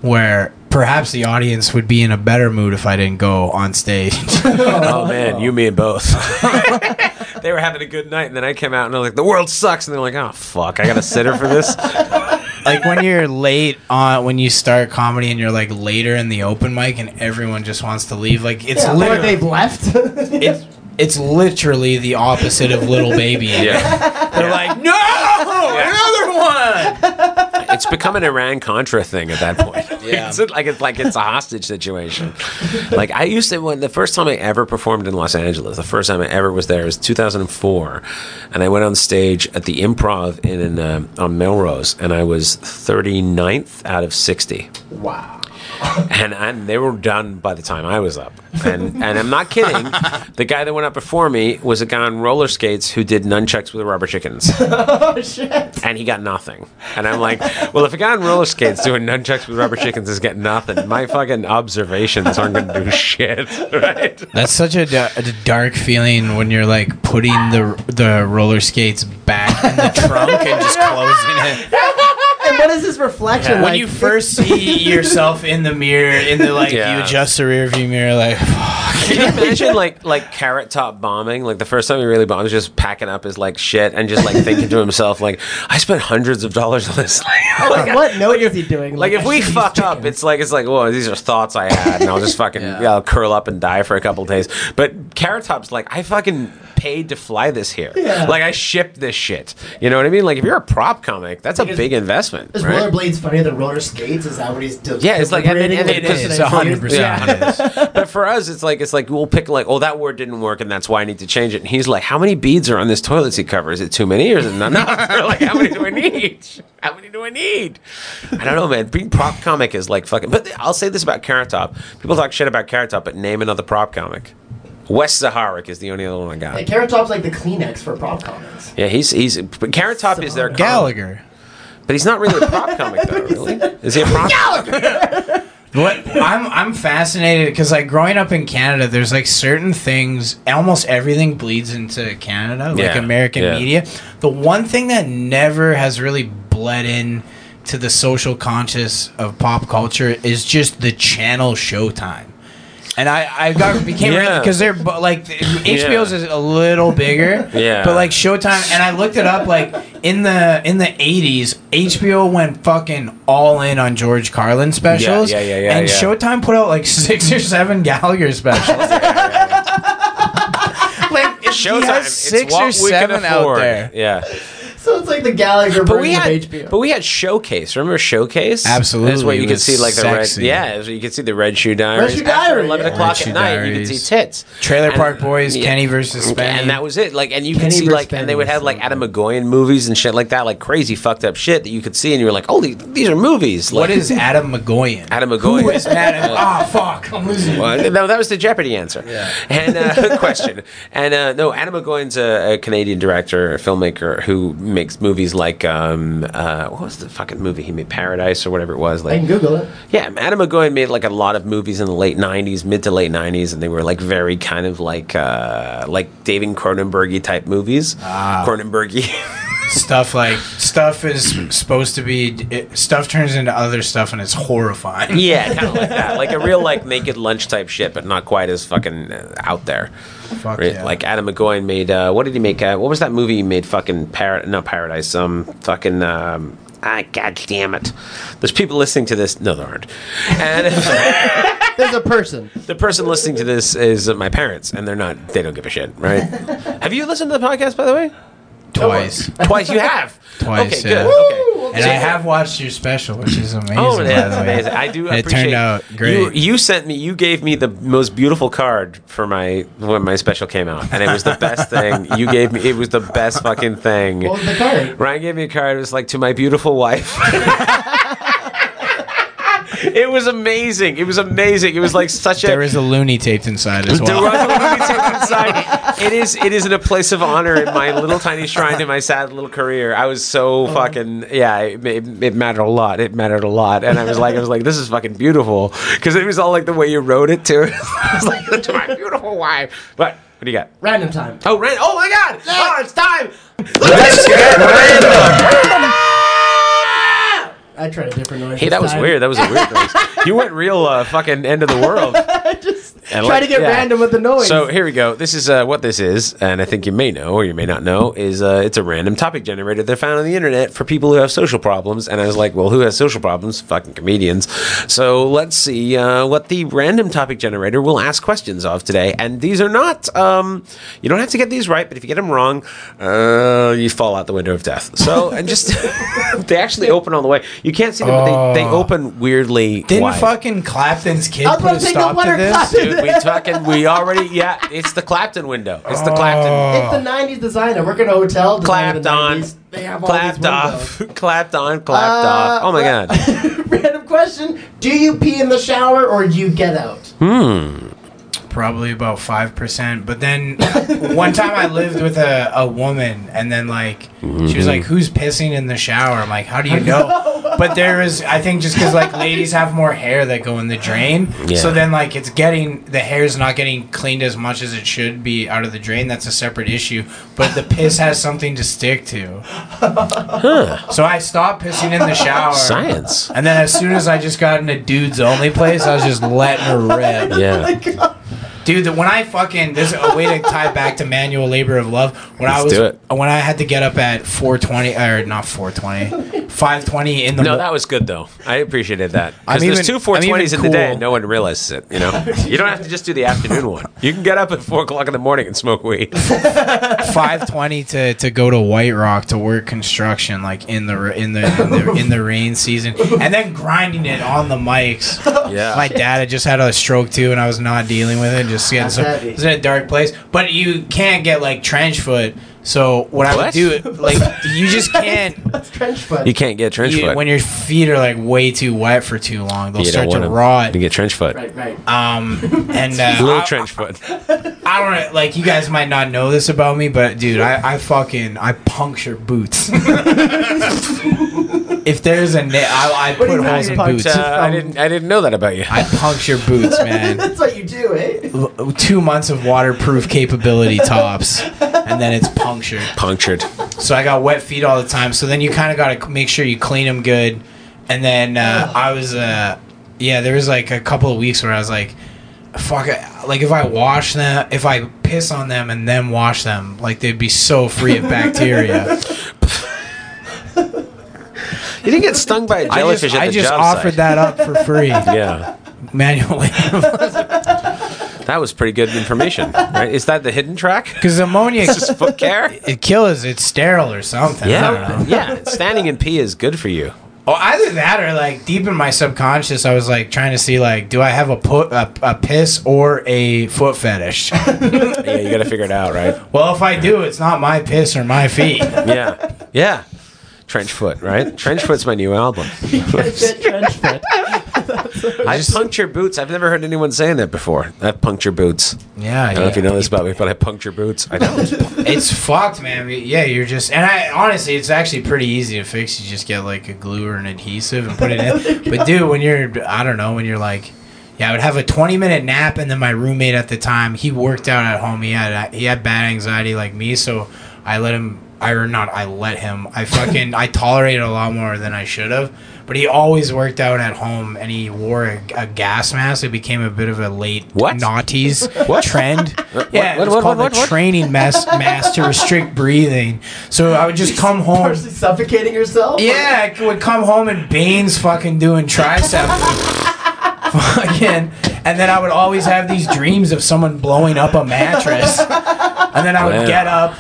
where perhaps the audience would be in a better mood if I didn't go on stage. [laughs] oh man, you, me, and both. [laughs] they were having a good night, and then I came out and they're like, "The world sucks," and they're like, "Oh fuck, I got to sit her for this." [laughs] like when you're late on when you start comedy and you're like later in the open mic and everyone just wants to leave. Like it's Yeah, literally they've left. it's it's literally the opposite of little baby. Yeah. They're like, no, another one. it's become an Iran Contra thing at that point. [laughs] Yeah. it's like it's like it's a hostage situation. like I used to when the first time I ever performed in Los Angeles, the first time I ever was there was 2004, and I went on stage at the Improv in, in uh, on Melrose, and I was 39th out of 60 wow. [laughs] and and they were done by the time I was up. And and I'm not kidding. [laughs] The guy that went up before me was a guy on roller skates who did nunchucks with rubber chickens, [laughs] Oh shit. and he got nothing. And I'm like, well, if a guy on roller skates doing nunchucks with rubber chickens is getting nothing, my fucking observations aren't going to do shit, right? That's such a, da- a dark feeling when you're like putting the the roller skates back in the trunk and just closing it. And what is this reflection Yeah. like? When you first see [laughs] yourself in the mirror, in the like, Yeah. you adjust the rear view mirror, like, Can you imagine like like carrot top bombing? Like the first time he really bombed, was just packing up his like shit and just like thinking to himself like, I spent hundreds of dollars on this. Like, oh Like, [laughs] what note is he doing? Like if we should fuck up, chicken. it's like it's like, whoa, these are thoughts I had, and I'll just fucking yeah. I'll curl up and die for a couple days. But Carrot Top's like, I fucking paid to fly this here. Yeah. Like I shipped this shit. You know what I mean? Like if you're a prop comic, that's a is- big investment. Is right? rollerblades funnier than roller skates? Is that what he's doing? Yeah, it's like- and then- and then- it Because is 100%. Yeah. But for us, it's like it's like we'll pick like, oh, that word didn't work, and that's why I need to change it. And he's like, how many beads are on this toilet seat cover? Is it too many or is it not enough? [laughs] We're like, how many do I need? How many do I need? I don't know, man. Being prop comic is like fucking. But I'll say this about Carrot Top: people talk shit about Carrot Top, but name another prop comic. Wes Zaharuk is the only other one I got. Like, Carrot Top's like the Kleenex for prop comics. Yeah, he's he's. But Carrot Top is their comic, Gallagher. but he's not really a prop comic though. [laughs] Really, is he a prop? [laughs] What I'm I'm fascinated because like growing up in Canada, there's like certain things. Almost everything bleeds into Canada, like Yeah, American yeah. media. The one thing that never has really bled in to the social conscious of pop culture is just the channel Showtime. And I I got became Yeah. because they're bu- like HBO's is a little bigger. Yeah. But like Showtime, and I looked it up. Like in the in the eighties, HBO went fucking all in on George Carlin specials. yeah, yeah, yeah, And yeah. Showtime put out like [laughs] six or seven Gallagher specials. [laughs] like he Showtime. has It's six what or we can seven out afford. there. Yeah. So it's like the Gallagher But we had, of HBO. but we had Showcase. Remember Showcase? Absolutely. That's where you could see like the sexy. red. Yeah, you could see the Red Shoe Diaries. Shoe After Diary, Eleven yeah. o'clock Red at Shoe night, you could see tits. Trailer And- Park Boys, yeah. Kenny versus Spenny. And that was it. Like, and you could see versus like, and they would have like Adam good. McGoyan movies and shit like that, like crazy fucked up shit that you could see, and you were like, oh, these are movies." what Like, is Atom Egoyan? Atom Egoyan? Who is Adam? [laughs] Ah, fuck! I'm losing. Well, no, that was the Jeopardy answer. Yeah. And uh, [laughs] question. And uh, no, Atom Egoyan's a, a Canadian director, a filmmaker who makes movies like um, uh, what was the fucking movie he made? Paradise or whatever it was. Like, I can Google it. yeah, Atom Egoyan made like a lot of movies in the late '90s, mid to late '90s, and they were like very kind of like uh, like David Cronenbergy type movies. Ah. Cronenbergy. stuff like stuff is [clears throat] supposed to be it, stuff turns into other stuff and it's horrifying. yeah, kind of like that, like a real like [laughs] naked lunch type shit, but not quite as fucking uh, out there. Fuck Right? yeah. Like Atom Egoyan made. Uh, what did he make? Uh, what was that movie he made? Fucking Par- no Paradise. Um, fucking. Um, ah, god damn it! There's people listening to this. No, there aren't. And [laughs] There's a person. the person listening to this is my parents, and they're not. They don't give a shit, right? [laughs] Have you listened to the podcast, by the way? twice. Twice. You have. Twice, Okay. yeah. Good. Okay. And I have watched your special, which is amazing. Oh, the way. amazing. I do. [laughs] It appreciate turned out You, great. you sent me. You gave me the most beautiful card for my when my special came out, and it was the [laughs] best thing. You gave me. It was the best fucking thing. What was the card? Ryan gave me a card. It was like to my beautiful wife. [laughs] [laughs] it was amazing. It was amazing. It was like such a. There is a loony taped inside as There well. was a movie [laughs] tape inside. It is. It is in a place of honor in my little tiny shrine to my sad little career. I was so oh. fucking yeah. It, it, it mattered a lot. It mattered a lot. And I was like, I was like, this is fucking beautiful because it was all like the way you wrote it too. [laughs] I was like, to my beautiful wife. But what do you got? Random time. Oh, Rand. Oh my God! Oh, it's time. Let's get random. I tried a different noise. Hey, that was time. weird. That was a weird [laughs] noise. You went real uh, fucking end of the world. [laughs] Just And try like- to get yeah. random with the noise. So here we go. This is uh, what this is, and I think you may know or you may not know is uh, it's a random topic generator they're found on the internet for people who have social problems. And I was like, well, who has social problems? Fucking comedians. So let's see uh, what the random topic generator will ask questions of today. And these are not. Um, you don't have to get these right, but if you get them wrong, uh, you fall out the window of death. So [laughs] and just [laughs] they actually open all the way. You can't see them, but they, they Oh. open weirdly. Didn't wide. fucking Clapton's kid I was put a stop to this? Clapton- Dude, we fucking we already yeah. It's the Clapton window. It's the Clapton. it's the '90s designer. I work in a hotel. design Clapped the on, 90s. They have all clapped these off, windows. [laughs] clapped on, clapped Uh, off. Oh my god. [laughs] Random question: Do you pee in the shower or do you get out? Probably about five percent. But then [coughs] one time I lived with a, a woman, and then like she was mm-hmm. like, "Who's pissing in the shower?" I'm like, "How do you know?" [laughs] But there is, I think, just because like ladies have more hair that go in the drain, Yeah. so then like it's getting the hair's not getting cleaned as much as it should be out of the drain. That's a separate issue. But the piss has something to stick to. So I stopped pissing in the shower. Science. And then as soon as I just got in a dude's only place, I was just letting her rip. Yeah. [laughs] Oh Dude, the, when I fucking this is a way to tie back to manual labor of love. When I Let's was do it. when I had to get up at 4:20 or not 4:20, 5:20 in the No, mo- that was good though. I appreciated that. Because there's even- two I'm 420s in the day and no one realizes it, you know? You don't have to just do the afternoon one. You can get up at 4 o'clock in the morning and smoke weed. [laughs] 5:20 to to go to White Rock to work construction like in the in the in the, in the rain season, and then grinding it on the mics. Yeah. My dad had just had a stroke too, and I was not dealing with it. Just getting That's so heavy. it in a dark place. But you can't get like trench foot. So what, I would What? do, like, [laughs] you just can't. That's trench foot. You can't get trench you- foot. when your feet are like way too wet for too long, they'll you start to wanna- rot. You get trench foot. right, right. Um, [laughs] and uh, Little I- trench foot. [laughs] I don't know, like you guys might not know this about me, but dude, I, I fucking I puncture boots. If there's a na- I, I What do put you holes in mean boots. punch? Uh, I didn't I didn't know that about you. I puncture boots, [laughs] man. That's what you do, eh? L- Two months of waterproof capability tops, and then it's punctured. Punctured. So I got wet feet all the time. So then you kind of got to make sure you clean them good. And then uh, I was, uh, yeah, there was like a couple of weeks where I was like, fuck it. Like if I wash them, if I piss on them and then wash them, like they'd be so free of bacteria. [laughs] You didn't get stung by a jellyfish just, at I just offered site. [laughs] that up for free Yeah, manually that was pretty good information. Right? Is that the hidden track? because ammonia Just foot care. [laughs] it kills. It's sterile or something. I don't Yeah, know. yeah. Standing in pee is good for you. Oh, either that or like deep in my subconscious, I was like trying to see like, do I have a put a, a piss or a foot fetish? [laughs] Yeah, you got to figure it out, right? well, if I do, it's not my piss or my feet. Yeah, yeah. Trench foot, right? Trench foot's my new album. [laughs] Get trench foot. [laughs] [laughs] I puncture boots. I've never heard anyone saying that before. I puncture boots. Yeah, I don't know if you know this about me, but I puncture boots. I don't. It's fucked, man. Yeah, you're just and I honestly, it's actually pretty easy to fix. You just get like a glue or an adhesive and put it in. but dude, when you're, I don't know, when you're like, yeah, I would have a 20 minute nap, and then my roommate at the time, he worked out at home. He had he had bad anxiety like me, so I let him. I or not, I let him. I fucking I tolerated a lot more than I should have. But he always worked out at home, and he wore a, a gas mask. It became a bit of a late What? naughties [laughs] What? trend. Yeah, what, it's what, called what, the what? training mask, [laughs] mask to restrict breathing. So I would just come [laughs] home. Partially suffocating yourself? Yeah, I would come home and Bane's fucking doing tricep. fucking, and then I would always have these dreams of someone blowing up a mattress, and then I would Wow. get up,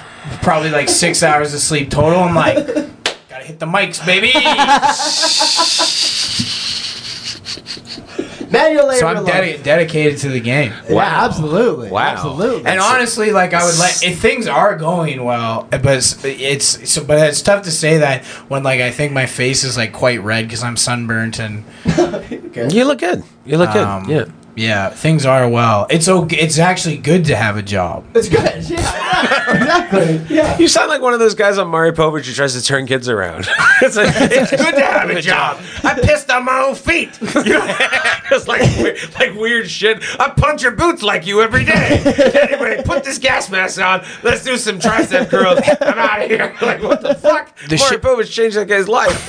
probably like six hours of sleep total. I'm like, gotta hit the mics, baby. [laughs] Manual labor. So I'm dedi- dedicated to the game. Wow. Yeah, absolutely. Wow. Absolutely. And honestly, like I would let if things are going well, but it's, it's so. But it's tough to say that when like I think my face is like quite red because I'm sunburnt and [laughs] You look good. You look um, good. Yeah. Yeah, things are well. It's okay. It's actually good to have a job. it's good. Yeah, [laughs] exactly. Yeah. You sound like one of those guys on Maury Povich who tries to turn kids around. [laughs] it's, like, [laughs] it's good to have a job. I pissed on my own feet. You it's like we- like weird shit. I punch your boots like you every day. Anyway, put this gas mask on. Let's do some tricep curls. I'm out of here. Like what the fuck? The Mario shit- Povich changed that guy's life.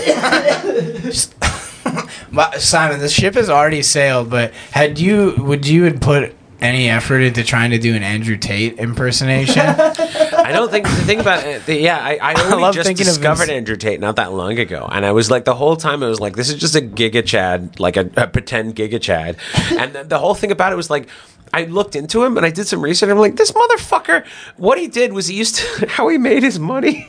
But Simon, the ship has already sailed. But had you would you have put any effort into trying to do an Andrew Tate impersonation? I don't think the thing about it, the, yeah, I, I [laughs] only love just thinking of discovered his- Andrew Tate not that long ago, and I was like the whole time I was like, this is just a Giga Chad, like a, a pretend Giga Chad, [laughs] and the, the whole thing about it was like. I looked into him and I did some research. I'm like, this motherfucker. What he did was he used to [laughs] how he made his money.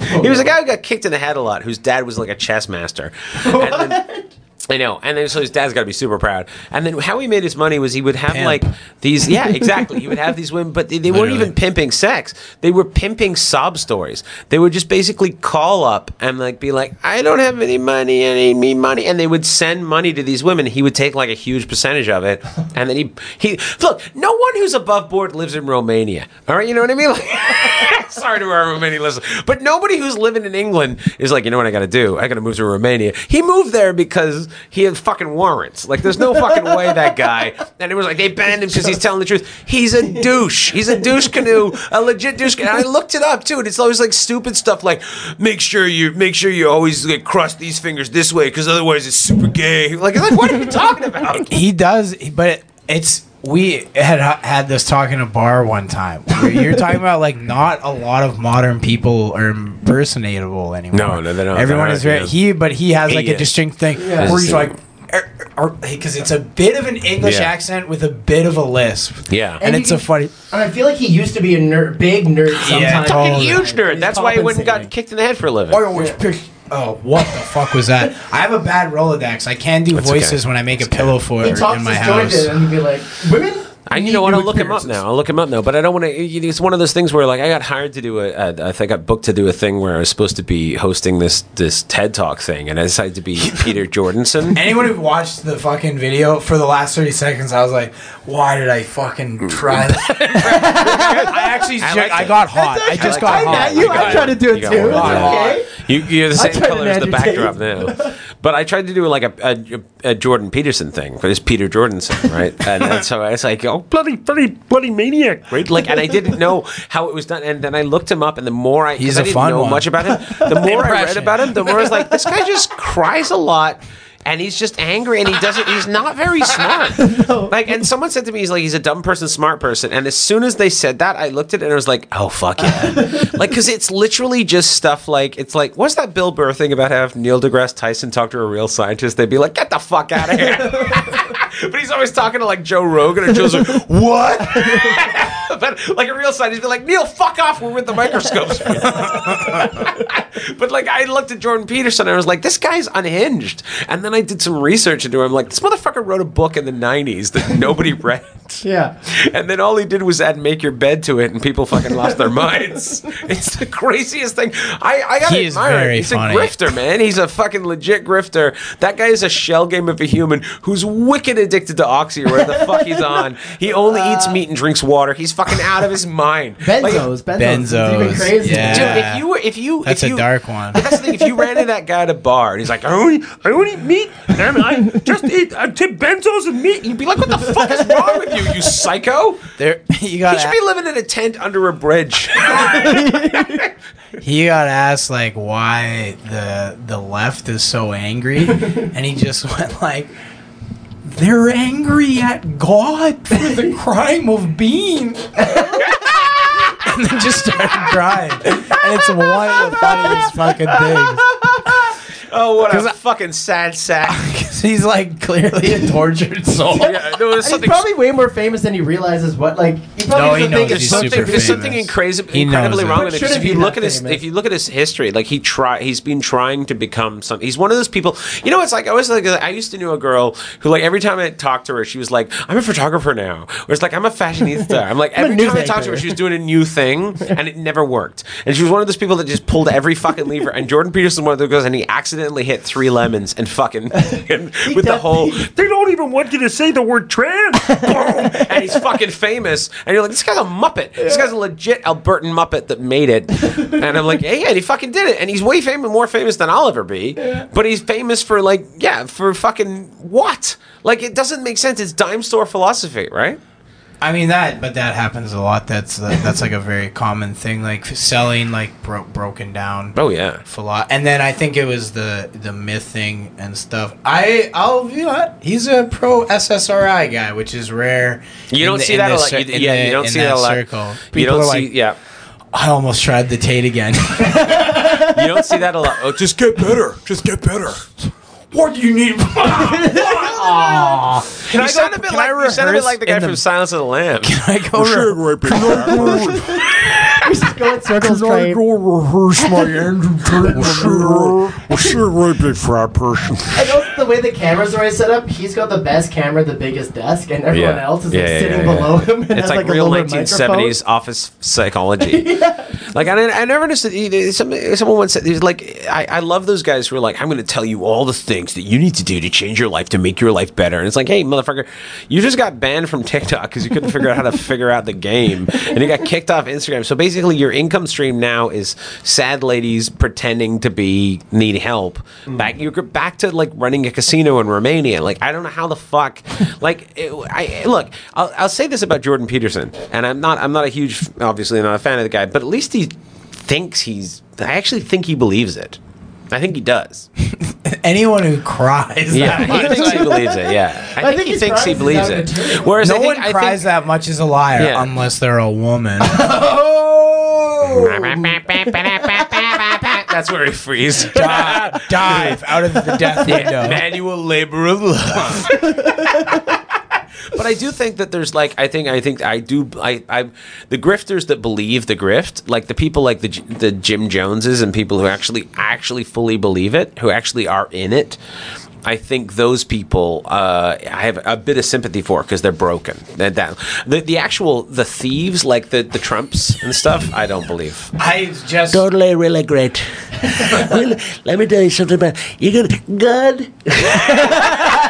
Oh, he was a guy who got kicked in the head a lot, whose dad was like a chess master. And then, I know, and then so his dad's got to be super proud. And then how he made his money was he would have Pimp. like these, yeah, exactly. he would have these women, but they, they weren't even pimping sex. They were pimping sob stories. They would just basically call up and like be like, "I don't have any money. I need me money," and they would send money to these women. He would take like a huge percentage of it, [laughs] and then he he look. No one who's above board lives in Romania. All right, you know what I mean? Like, [laughs] sorry to our Romanian listeners, but nobody who's living in England is like, you know what I got to do? I got to move to Romania. He moved there because he had fucking warrants. Like, there's no fucking way that guy. And it was like they banned him because he's telling the truth. He's a douche. He's a douche canoe, a legit douche canoe. And I looked it up too, and it's always like stupid stuff like make sure you make sure you always like cross these fingers this way because otherwise it's super gay. Like, like what are you talking about? he does, but it's we had had this talk in a bar one time. [laughs] You're talking about like not a lot of modern people are impersonatable anymore. No, no, they're not. Everyone is very he, but he has like a distinct thing Yeah. where he's like. Er, er, er, because it's a bit of an English Yeah. accent with a bit of a lisp. Yeah. And, And it's you a funny. And I feel like he used to be a nerd, big nerd sometimes. totally. Fucking huge nerd. That's why he went and got kicked in the head for a living. I always pick. Oh, what the fuck was that? I have a bad Rolodex. I can't do That's okay. voices when I make a pillow fort He talks in my disjointed house. and he'd be like, women? I, you know what? I'll with look him up now. I'll look him up now. But I don't want to. It's one of those things where, like, I got hired to do a. a I think I got booked to do a thing where I was supposed to be hosting this this TED Talk thing, and I decided to be [laughs] Peter Jordanson. Anyone who watched the fucking video for the last 30 seconds, I was like, why did I fucking mm. try this? [laughs] I actually, I I, I got hot. I just like got it. Hot. you. I I got tried it. to do it You got too. it. Okay. You, you're the same color as the backdrop now. [laughs] But I tried to do like a, a, a Jordan Peterson thing, but it's Peter Jordanson, [laughs] right? And, and so I was like, oh, bloody, bloody, bloody maniac, right? Like, and I didn't [laughs] know how it was done. And then I looked him up, and the more I, He's I didn't know one. much about him, the [laughs] more I read about him, the more I was like, this guy just cries a lot. And he's just angry, and he doesn't. He's not very [laughs] smart. Like, and someone said to me, he's like, he's a dumb person, smart person. And as soon as they said that, I looked at it and I was like, oh fuck yeah, [laughs] like because it's literally just stuff like it's like what's that Bill Burr thing about have Neil deGrasse Tyson talk to a real scientist? They'd be like, get the fuck out of here. [laughs] but he's always talking to like Joe Rogan, and Joe's like, what? [laughs] but like a real scientist, he'd be like, Neil, fuck off. We're with the microscopes. [laughs] [laughs] but like I looked at Jordan Peterson and I was like, this guy's unhinged. And then I did some research into him. Like this motherfucker wrote a book in the '90s that nobody read. Yeah. And then all he did was add "Make Your Bed" to it, and people fucking lost their minds. It's the craziest thing. I, I gotta He is admire very it. He's funny. a grifter, man. He's a fucking legit grifter. That guy is a shell game of a human who's wicked addicted to oxy or where the fuck he's on. He only eats meat and drinks water. He's fucking out of his mind. [laughs] Like, Benzos, benzos, even crazy. yeah. Dude, if you were, if you, That's if a you, dark one. That's the thing. If you ran into that guy at a bar and he's like, I only, I only eat meat. and I just [laughs] eat, I take benzos and meat. You'd be like, what the fuck is wrong with you, you psycho? There, [laughs] you got. He got should be living in a tent under a bridge. he got asked like why the the left is so angry, and he just went like, "They're angry at God for the [laughs] crime of being," [laughs] and then just started crying. And it's one of the funniest fucking things. Oh, what a fucking sad sack. [laughs] 'Cause he's like clearly a tortured soul. Yeah, no, there's And he's something. probably way more famous than he realizes what like he probably No, he doesn't knows think it's he's something, super there's something famous. incredible, He incredibly knows wrong with it. But If shouldn't you be look that at his, famous. if you look at his history, like he try, he's been trying to become some. He's one of those people. You know, it's like I was like I used to know a girl who like every time I talked to her, she was like, "I'm a photographer now," or it's like I'm a fashionista. I'm like [laughs] I'm a every time I talked to her, newsmaker. she was doing a new thing, and it never worked. And she was one of those people that just pulled every fucking lever. And Jordan Peterson one of those goes, and he accidentally hit three lemons and fucking [laughs] and with the whole. They don't even want you to say the word trans. [laughs] And he's fucking famous, and you're like, this guy's a muppet. This guy's a legit Albertan muppet that made it. and I'm like, yeah, yeah, and he fucking did it, and he's way famous, more famous than I'll ever be. But he's famous for like, yeah, for fucking what? Like, it doesn't make sense. It's dime store philosophy, right? I mean that, but that happens a lot. That's uh, that's like a very common thing, like selling like bro- broken down. Oh yeah. philo- and then I think it was the the myth thing and stuff. I I'll you know he's a pro SSRI guy, which is rare. You don't the- see that a lot. cir- You- yeah, the- you don't see that a lot. Circle. You People don't are see, like, yeah. I almost tried the Tate again. [laughs] You don't see that a lot. Oh, [laughs] just get better. Just get better. What do you need? [laughs] Aw. Can I you go- sound a bit can like you sound a bit like the guy in the- from Silence of the Lambs. Can I go re- [laughs] We just go in circles trying. rehearse my Andrew Tate? Well, sure, right, big fat person. [laughs] I know the way the cameras are always set up. He's got the best camera, the biggest desk, and everyone Yeah. else is Yeah, like yeah, sitting yeah, below yeah. him. And It's has, like, a real lower 1970s office psychology. Like I, I never understood. Some, someone once said, "He's like, I, I love those guys who are like, I'm going to tell you all the things that you need to do to change your life to make your life better." And it's like, hey, motherfucker, you just got banned from TikTok because you couldn't figure out how to figure out the game, and you got kicked off Instagram. So basically, your income stream now is sad ladies pretending to be need help. Mm. Back, you're back to like running a casino in Romania. Like I don't know how the fuck. like it, I look, I'll, I'll say this about Jordan Peterson, and I'm not I'm not a huge, obviously not a fan of the guy, but at least he thinks he's. I actually think he believes it. I think he does. [laughs] Anyone who cries, Yeah, that much, he thinks he believes it. Yeah, [laughs] I, I think, think he he thinks he believes it. material. Whereas no I think, one I cries think, that much is a liar Yeah. unless they're a woman. [laughs] Oh! That's where he frees. dive, dive out of the death window. Manual labor of love. But I do think that there's like I think I think I do I I the grifters that believe the grift like the people like the the Jim Joneses and people who actually actually fully believe it who actually are in it. I think those people uh, I have a bit of sympathy for because they're broken. That, that the, the actual the thieves like the the Trumps and stuff I don't believe. I just Totally, really great. [laughs] Well, let me tell you something about you're gonna God. [laughs]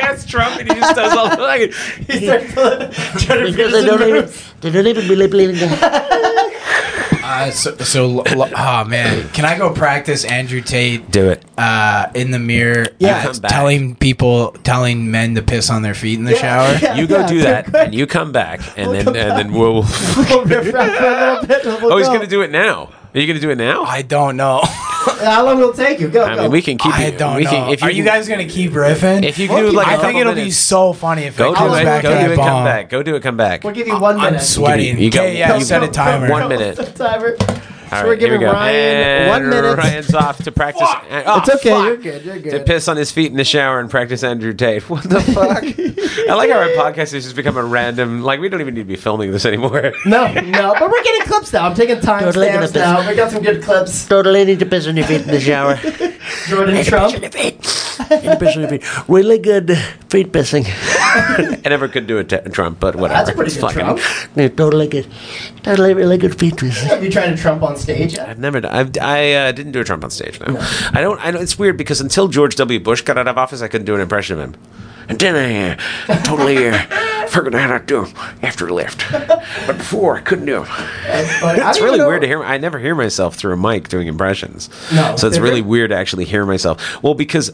That's they asked Trump and he just does all the like. he's Because [laughs] they don't even they don't even believe in God. [laughs] uh, so, so l- l- oh man, can I go practice Andrew Tate? Do it. Uh, in the mirror, Yeah. uh, telling people, telling men to piss on their feet in the shower. yeah. You go do that, and you come back, and then and then we'll. [laughs] We'll riff raff for a little bit. and we'll Oh, he's gonna do it now. Are you gonna do it now? I don't know. How long will it take you? Go, I go. mean, we can keep. I it- don't we know. Can, if Are you guys gonna keep riffing? If you We'll do keep- like, I a think it'll be so funny if Go it do comes it. back Go do that it. Come back. Go do it. Come back. We'll give you one minute. I'm sweating. You got- okay, yeah, you- set a timer. One minute. Timer. All So right, we're here we giving go. Ryan And one minute. Ryan's off to practice. Oh, It's okay. fuck. You're good. You're good. To piss on his feet in the shower and practice Andrew Tate. [laughs] What the fuck? [laughs] I like how our podcast has just become a random. Like we don't even need to be filming this anymore. [laughs] No, no, but we're getting clips now. I'm taking Totally gonna timestamps piss. now. We got some good clips. Totally need to piss on your feet in the shower. Jordan Trump. Need to piss on your feet. Really good feet pissing. I never could do a t- Trump, but whatever. That's a pretty It's good fucking- Trump. Yeah, Totally good. Totally really good feet pissing. Have you tried to Trump on stage yet? I've never. Done, I've, I uh, didn't do a Trump on stage. No, I don't. I don't. It's weird because until George W. Bush got out of office, I couldn't do an impression of him. And then I uh, totally uh, figured out how to do 'em after the lift. But before, I couldn't do 'em. That's It's really know- weird to hear. I never hear myself through a mic doing impressions. No, so it's really weird to actually hear myself. Well, because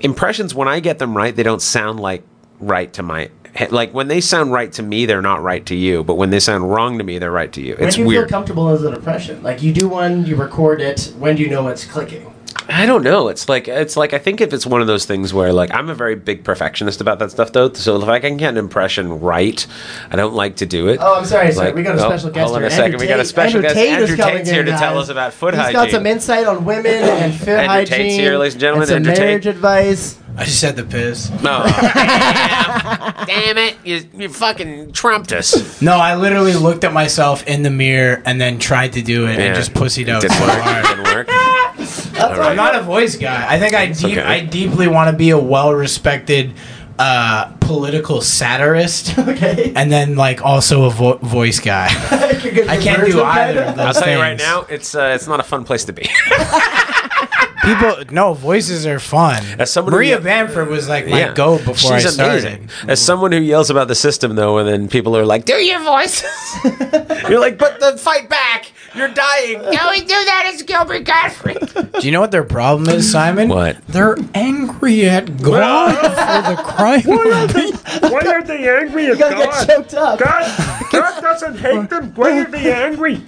impressions, when I get them right, they don't sound like right to my. Like when they sound right to me, they're not right to you. But when they sound wrong to me, they're right to you. When It's do you weird. feel comfortable as an impression? Like you do one, you record it. When do you know it's clicking? I don't know. It's like it's like I think if it's one of those things where like I'm a very big perfectionist about that stuff though. So if I can get an impression right, I don't like to do it. Oh, I'm sorry, sir. Like- we got a oh, special guest hold on here. a second. Andrew We got a Tate- special Andrew guest. Tate is Andrew coming Tate's in, here to tell us about foot He's hygiene. got some insight on women and [laughs] foot Andrew hygiene. Tate's here, ladies and gentlemen. And some Andrew Tate. marriage advice. I just had the piss. No. [laughs] damn, damn it! You, you fucking trumped us. No, I literally looked at myself in the mirror and then tried to do it Yeah. and just pussied out. Didn't so work. hard. Didn't work. [laughs] I'm not a voice guy. I think I deep, okay. I deeply want to be a well-respected uh, political satirist, [laughs] Okay. and then like also a vo- voice guy. [laughs] I can't do either of those I'll those tell you right now, it's uh, it's not a fun place to be. [laughs] People, no, voices are fun. As someone Maria ye- Bamford was like my go before I She's started. amazing. As someone who yells about the system, though, and then people are like, "Do your voices," you're like, "But the fight back! You're dying." [laughs] Can we do that as Gilbert Gottfried? [laughs] Do you know what their problem is, Simon? What? They're angry at God for the [laughs] crime. Why are they angry at You gotta get choked up. God, God doesn't hate them. Why are they angry?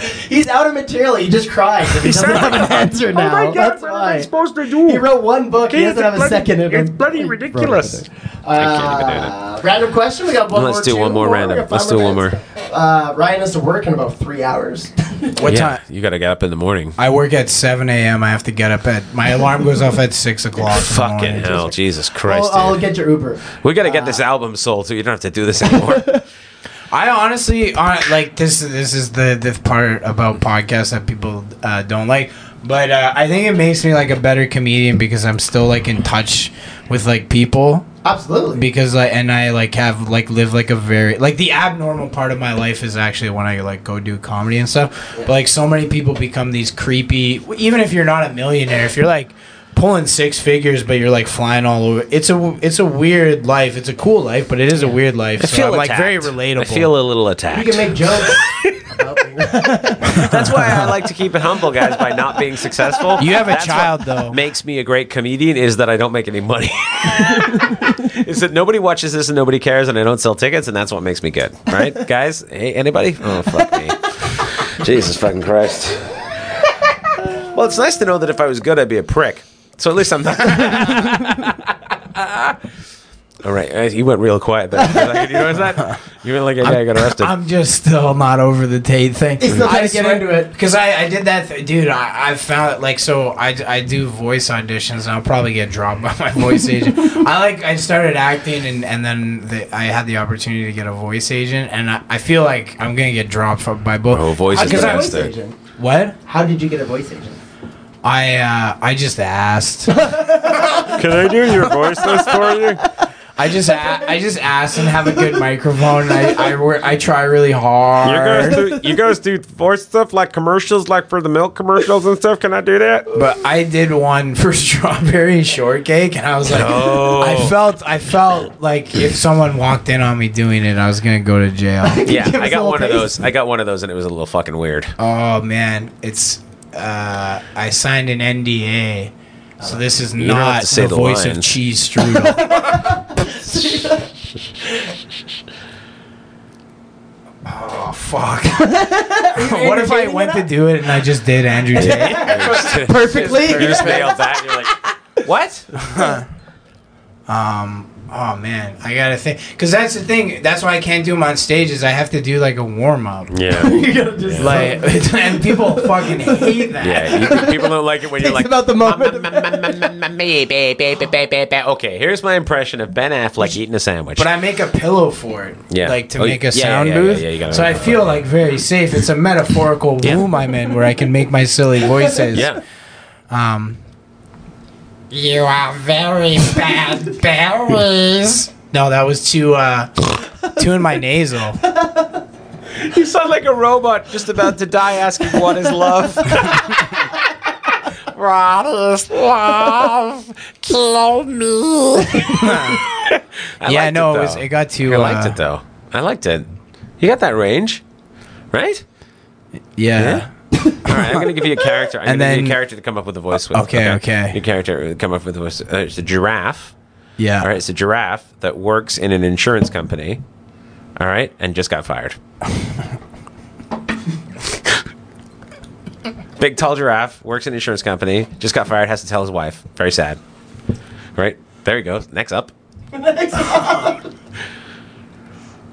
He's out of material. He just cried. He doesn't have an [laughs] answer now. oh my God, That's what am. I supposed to do? He wrote one book. He It's doesn't have a bloody- second in him. It's bloody ridiculous. Uh, random question. We got one Let's more. do one more We random. Let's do one minutes. Uh, Ryan has to work in about three hours. What Yeah, time? you got to get up in the morning. I work at 7 a.m. I have to get up at. My alarm goes off at 6 [laughs] o'clock. in the Fucking hell, Jesus I'll, Christ! I'll get your Uber. we got to get this album sold, so you don't have to do this anymore. [laughs] I honestly, hon- like this. This is the the part about podcasts that people uh, don't like. But uh, I think it makes me like a better comedian because I'm still like in touch with like people Absolutely. because like and I like have like live like a very like the abnormal part of my life is actually when I like go do comedy and stuff. But like so many people become these creepy. Even if you're not a millionaire, if you're like pulling six figures but you're like flying all over, it's a it's a weird life. It's a cool life, but it is a weird life. I so feel I'm, like very relatable. I feel a little attacked. you attacked. can make jokes. [laughs] [laughs] That's why I like to keep it humble, guys. By not being successful, You have a That's what child, though. Makes me a great comedian is that I don't make any money. [laughs] is that nobody watches this and nobody cares, and I don't sell tickets, and that's what makes me good, right, guys? Hey, anybody? Oh fuck me, Jesus fucking Christ. Well, it's nice to know that if I was good, I'd be a prick. So at least I'm not. [laughs] All right, uh, you went real quiet there. Did you notice that? You went like a guy got arrested. I'm just still not over the Tate thing. He's still trying to get into it. because I, I did that, th- dude. I, I found it like so. I, I do voice auditions, and I'll probably get dropped by my voice agent. [laughs] I like I started acting, and and then the, I had the opportunity to get a voice agent, and I, I feel like I'm gonna get dropped from, by both. Oh, voice is the I- best. voice agent. What? How did you get a voice agent? I uh, I just asked. [laughs] Can I do your voices for you? I just a- I just asked and have a good microphone. And I I, work, I try really hard. You guys do you guys do voice stuff like commercials, like for the milk commercials and stuff? Can I do that? But I did one for [laughs] strawberry shortcake, and I was like, I felt, I felt like if someone walked in on me doing it, I was gonna go to jail. [laughs] Yeah, Give I us a got little one of taste. those. I got one of those, and it was a little fucking weird. oh man, it's, uh, I signed an NDA, so this is don't have not to say the the voice of lines. cheese strudel. [laughs] Oh fuck! [laughs] what if I went to do it and I just did Andrew Tate? [laughs] Perfectly. You just nailed that. And you're like, what? Oh man, I gotta think because that's the thing. That's why I can't do them on stage. Is I have to do like a warm up. Yeah. [laughs] You gotta just Like, [laughs] and people fucking hate that. Yeah, you, people don't like it when you're It's like. about the moment. Okay, here's my impression of Ben Affleck eating a sandwich. But I make a pillow for it. Yeah. Like to Oh, make a yeah, sound yeah, yeah, booth. yeah, you gotta so I make a feel like very safe. It's a metaphorical Yeah. womb I'm in where I can make my silly [laughs] voices. yeah. Um. You are very bad berries. No, that was too uh too in my nasal. [laughs] You sound like a robot just about to die asking what is love. [laughs] What is love? Kill me. I [laughs] yeah, liked no, it, it, was though. it got too. I liked uh, it though. I liked it. You got that range, right? Yeah. All right, I'm gonna give you a character. I'm And gonna give you a character to come up with a voice with. Okay, okay. Your character to come up with a voice. Uh, it's a giraffe. Yeah. All right, it's a giraffe that works in an insurance company. All right, and just got fired. [laughs] Big tall giraffe works in an insurance company. Just got fired. Has to tell his wife. Very sad. Right there he goes. Next up. [laughs]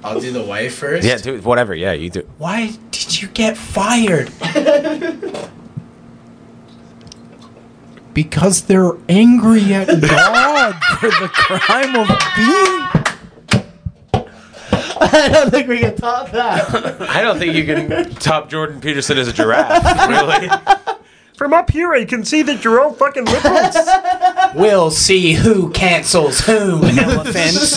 I'll do the wife first. Yeah, do whatever. Yeah, you do. Why did you get fired? because they're angry at God for the crime of being. I don't think we can top that. I don't think you can top Jordan Peterson as a giraffe. Really. From up here, I can see that you're all fucking liberals. [laughs] We'll see who cancels whom, elephants.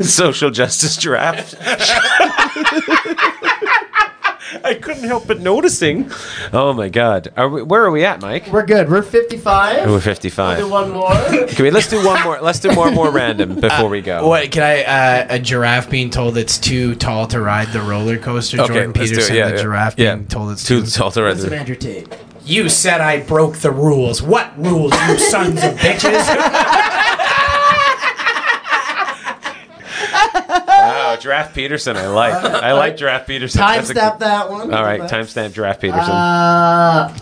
[laughs] Social justice giraffe. [laughs] [laughs] I couldn't help but noticing. Oh my God! Are we, where are we at, Mike? We're good. We're 55. We're fifty-five. Do one more. [laughs] Can we? Let's do one more. Let's do one more random before we go. What can I? Uh, a giraffe being told it's too tall to ride the roller coaster. Okay, Jordan let's do it. Peterson, Yeah, the yeah. giraffe Yeah. being told it's Too too. tall to ride Listen, the- Andrew Tate. You said I broke the rules. What rules, you sons of bitches? [laughs] Wow, Giraffe Peterson. I like. I like Giraffe Peterson. That's a- Timestamp that one. All right, timestamp Giraffe Peterson. Uh,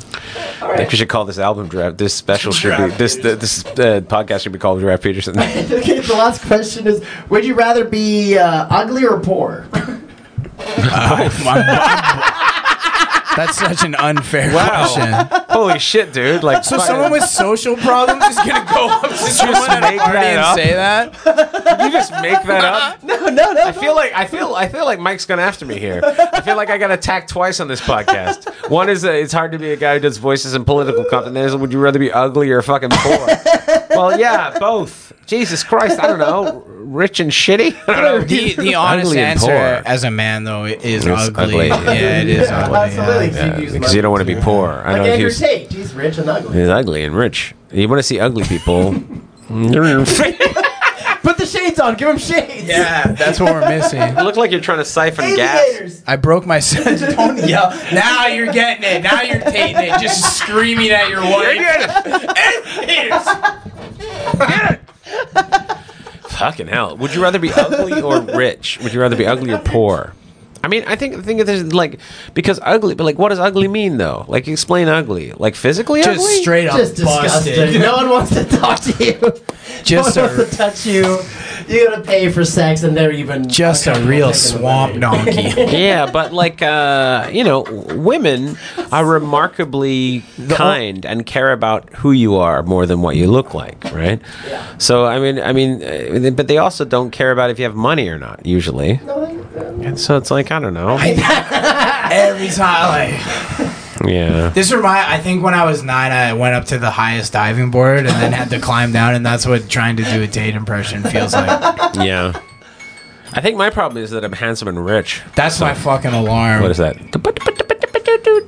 I think we should call this album Giraffe. This special should be this the, this uh, podcast should be called Giraffe Peterson. [laughs] okay, the last question is: Would you rather be uh, ugly or poor? [laughs] That's such an unfair Wow. question. Holy shit, dude! Like, So someone with social problems is gonna go up to someone at a make party that and up? say that? Did you just make that up? [laughs] no, no, no. I feel like I feel I feel like Mike's gone after me here. I feel like I got attacked twice on this podcast. One is uh, it's hard to be a guy who does voices and political content. The other is, would you rather be ugly or fucking poor? [laughs] well, yeah, both. Jesus Christ, I don't know. Rich and shitty. [laughs] I don't know. The, the honest Ugly and answer poor. as a man though is It's ugly. ugly. Yeah, it is Yeah, ugly. absolutely. yeah. You'd Because you don't want to be poor. I Like know if Andrew he's, Tate. He's rich and ugly. he's ugly and rich. You want to see ugly people? [laughs] [laughs] Put shades on. Give him shades. Yeah, that's what we're missing. You [laughs] look like you're trying to siphon gas. Aviators. I broke my son. Don't [laughs] yell. Now you're getting it. Now you're taking it. Just screaming at your wife. Fucking hell. Would you rather be ugly or rich? Would you rather be ugly or poor? I mean, I think the thing is like because ugly, but like, what does ugly mean though? Like, explain ugly. Like physically Just ugly. straight up Just disgusting. busted. No one wants to talk to you. Just no one a- wants to touch you. You gotta pay for sex, and they're even Just a uncomfortable real taking the swamp money. donkey. [laughs] yeah, but like uh, you know, women are remarkably kind and care about who you are more than what you look like, right? Yeah. So I mean, I mean, uh, but they also don't care about if you have money or not usually. No, they- And so it's like I don't know. [laughs] Every time. Like, Yeah. this remind. I think when I was nine, I went up to the highest diving board and then had to climb down, and that's what trying to do a Tate impression feels like. [laughs] Yeah. I think my problem is that I'm handsome and rich. That's my fucking alarm. What is that? [laughs]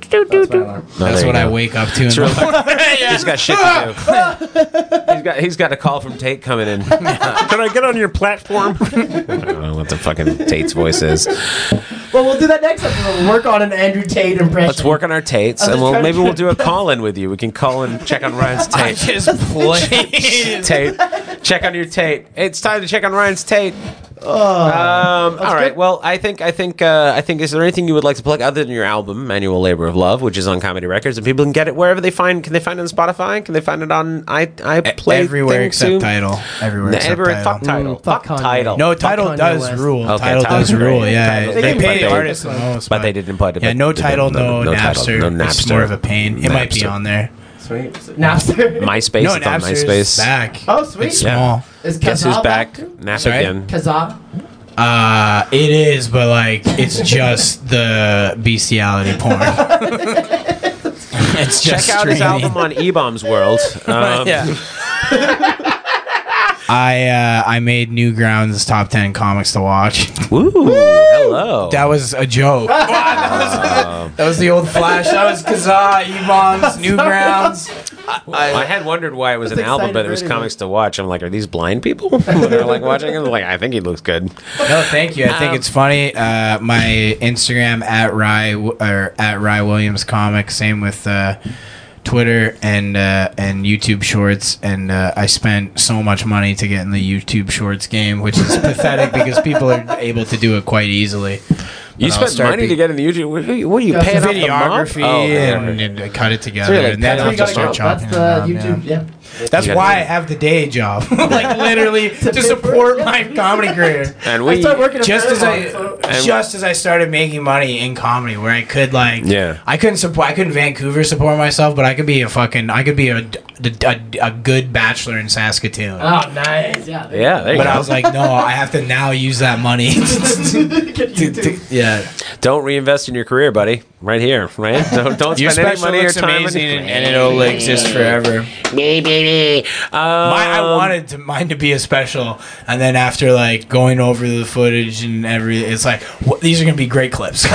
That's my alarm. No, That's there what you I go. wake up to. In It's the really- morning. [laughs] He's got shit to do. [laughs] he's got he's got a call from Tate coming in. [laughs] Can I get on your platform? I don't know what the fucking Tate's voice is. Well, we'll do that next episode. We'll work on an Andrew Tate impression. Let's work on our Tates, and just we'll maybe we'll do a call in with you. We can call and check on Ryan's I Tate. just played. Tate, check on your Tate. It's time to check on Ryan's Tate. Um, all right. good. Well, I think I think uh, I think is there anything you would like to plug other than your album, Manual Labor of Love, which is on Comedy Records, and people can get it wherever they find. Can they find it on Spotify? Can they find it on i i play everywhere thing except too? Tidal. Everywhere except Everywhere. Tidal. Fuck Tidal. Mm, fuck fuck Tidal. No, Tidal Kanye does West. rule. Okay, Tidal Tidal does rule. Yeah, they, they pay the put artists the But they didn't put it. Yeah, no Tidal, didn't- no, no Napster. Tidal, no It's more of a pain. It might be on there. Sweet. Napster. [laughs] MySpace. no, it's on Napster's MySpace. back. Oh, sweet. It's Yeah. small. Is Guess who's Kazaa back? too? Nap Sorry? again. Kazaa. Uh, it is, but like it's just the bestiality porn. [laughs] [laughs] it's just Check out his streaming. album on eBaum's World. Um, yeah. I uh, I made Newgrounds top ten comics to watch. Woo. Hello. That was a joke. [laughs] that, was, [laughs] that was the old Flash. That was Kazaa, eBaum's, [laughs] Newgrounds. I had wondered why it was an album, but it was for comics to watch. I'm like, are these blind people? they're like watching him, like, I think he looks good. No, thank you. I think Um, it's funny. Uh, my Instagram at Rye or at Rye Williams Comics. Same with uh, Twitter and uh, and YouTube Shorts. And uh, I spent so much money to get in the YouTube Shorts game, which is pathetic [laughs] because people are able to do it quite easily. You But spent money be- to get in the YouTube. What are you, what are you Yeah, paying it's off the month? Oh, yeah. and, and cut it together, like and then paying I off have to start start. chopping That's the YouTube. yeah. Yeah. That's why I have the day job, [laughs] like literally to support my comedy career. And I we, started working just as I Paramount, so- And- just as I started making money in comedy, where I could like, Yeah. I couldn't support, I couldn't Vancouver support myself, but I could be a fucking, I could be a a, a good bachelor in Saskatoon. Oh, nice. Yeah. there yeah, there you but go. I was like, no, I have to now use that money. [laughs] [laughs] go. To- to- yeah, don't reinvest in your career, buddy. Right here, right? Don't, don't your spend any money or looks time. amazing, on and, and it'll exist forever. Baby. Um, My, I wanted to, mine to be a special, and then after like going over the footage and every, it's like what, these are gonna be great clips. [laughs] these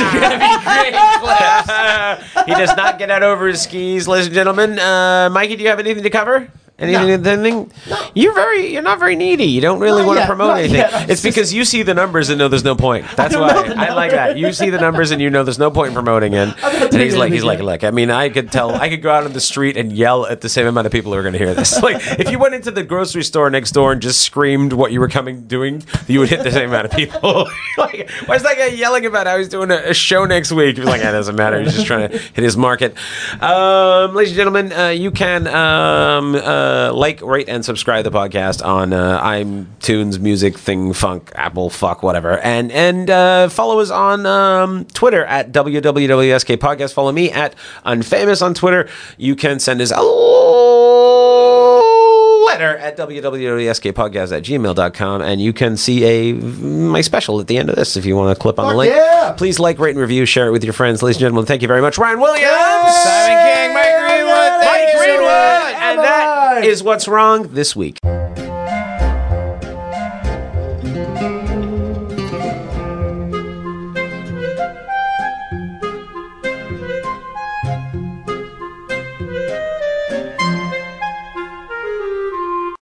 are gonna be great clips. [laughs] he does not get out over his skis, ladies and gentlemen. Uh, Mikey, do you have anything to cover? Anything? anything? You're very. You're not very needy. You don't really Not want to promote anything. yet. It's just- because you see the numbers and know there's no point. That's don't why I like that. You see the numbers and you know there's no point in promoting it. And he's like, he's like, look. I mean, I could tell. I could go out on the street and yell at the same amount of people who are going to hear this. [laughs] Like, if you went into the grocery store next door and just screamed what you were coming doing, you would hit the same amount of people. [laughs] like, why is that guy yelling about how he's doing a, a show next week? He was like, that doesn't matter. He's just trying to hit his market. Um, ladies and gentlemen, uh, you can um, uh, like, rate, and subscribe the podcast on uh, iTunes, Music, Thing, Funk, Apple, Fuck, whatever, and and uh, follow us on um, Twitter at www.sk podcast. Follow me at unfamous on Twitter. You can send us a letter at www.skpodcast at gmail.com and you can see a my special at the end of this if you want to clip on the link. yeah. please like rate and review share it with your friends. Ladies and gentlemen thank you very much. Ryan williams! Simon King, Mike Greenwood, Mike thank so Greenwood! and that is what's wrong this week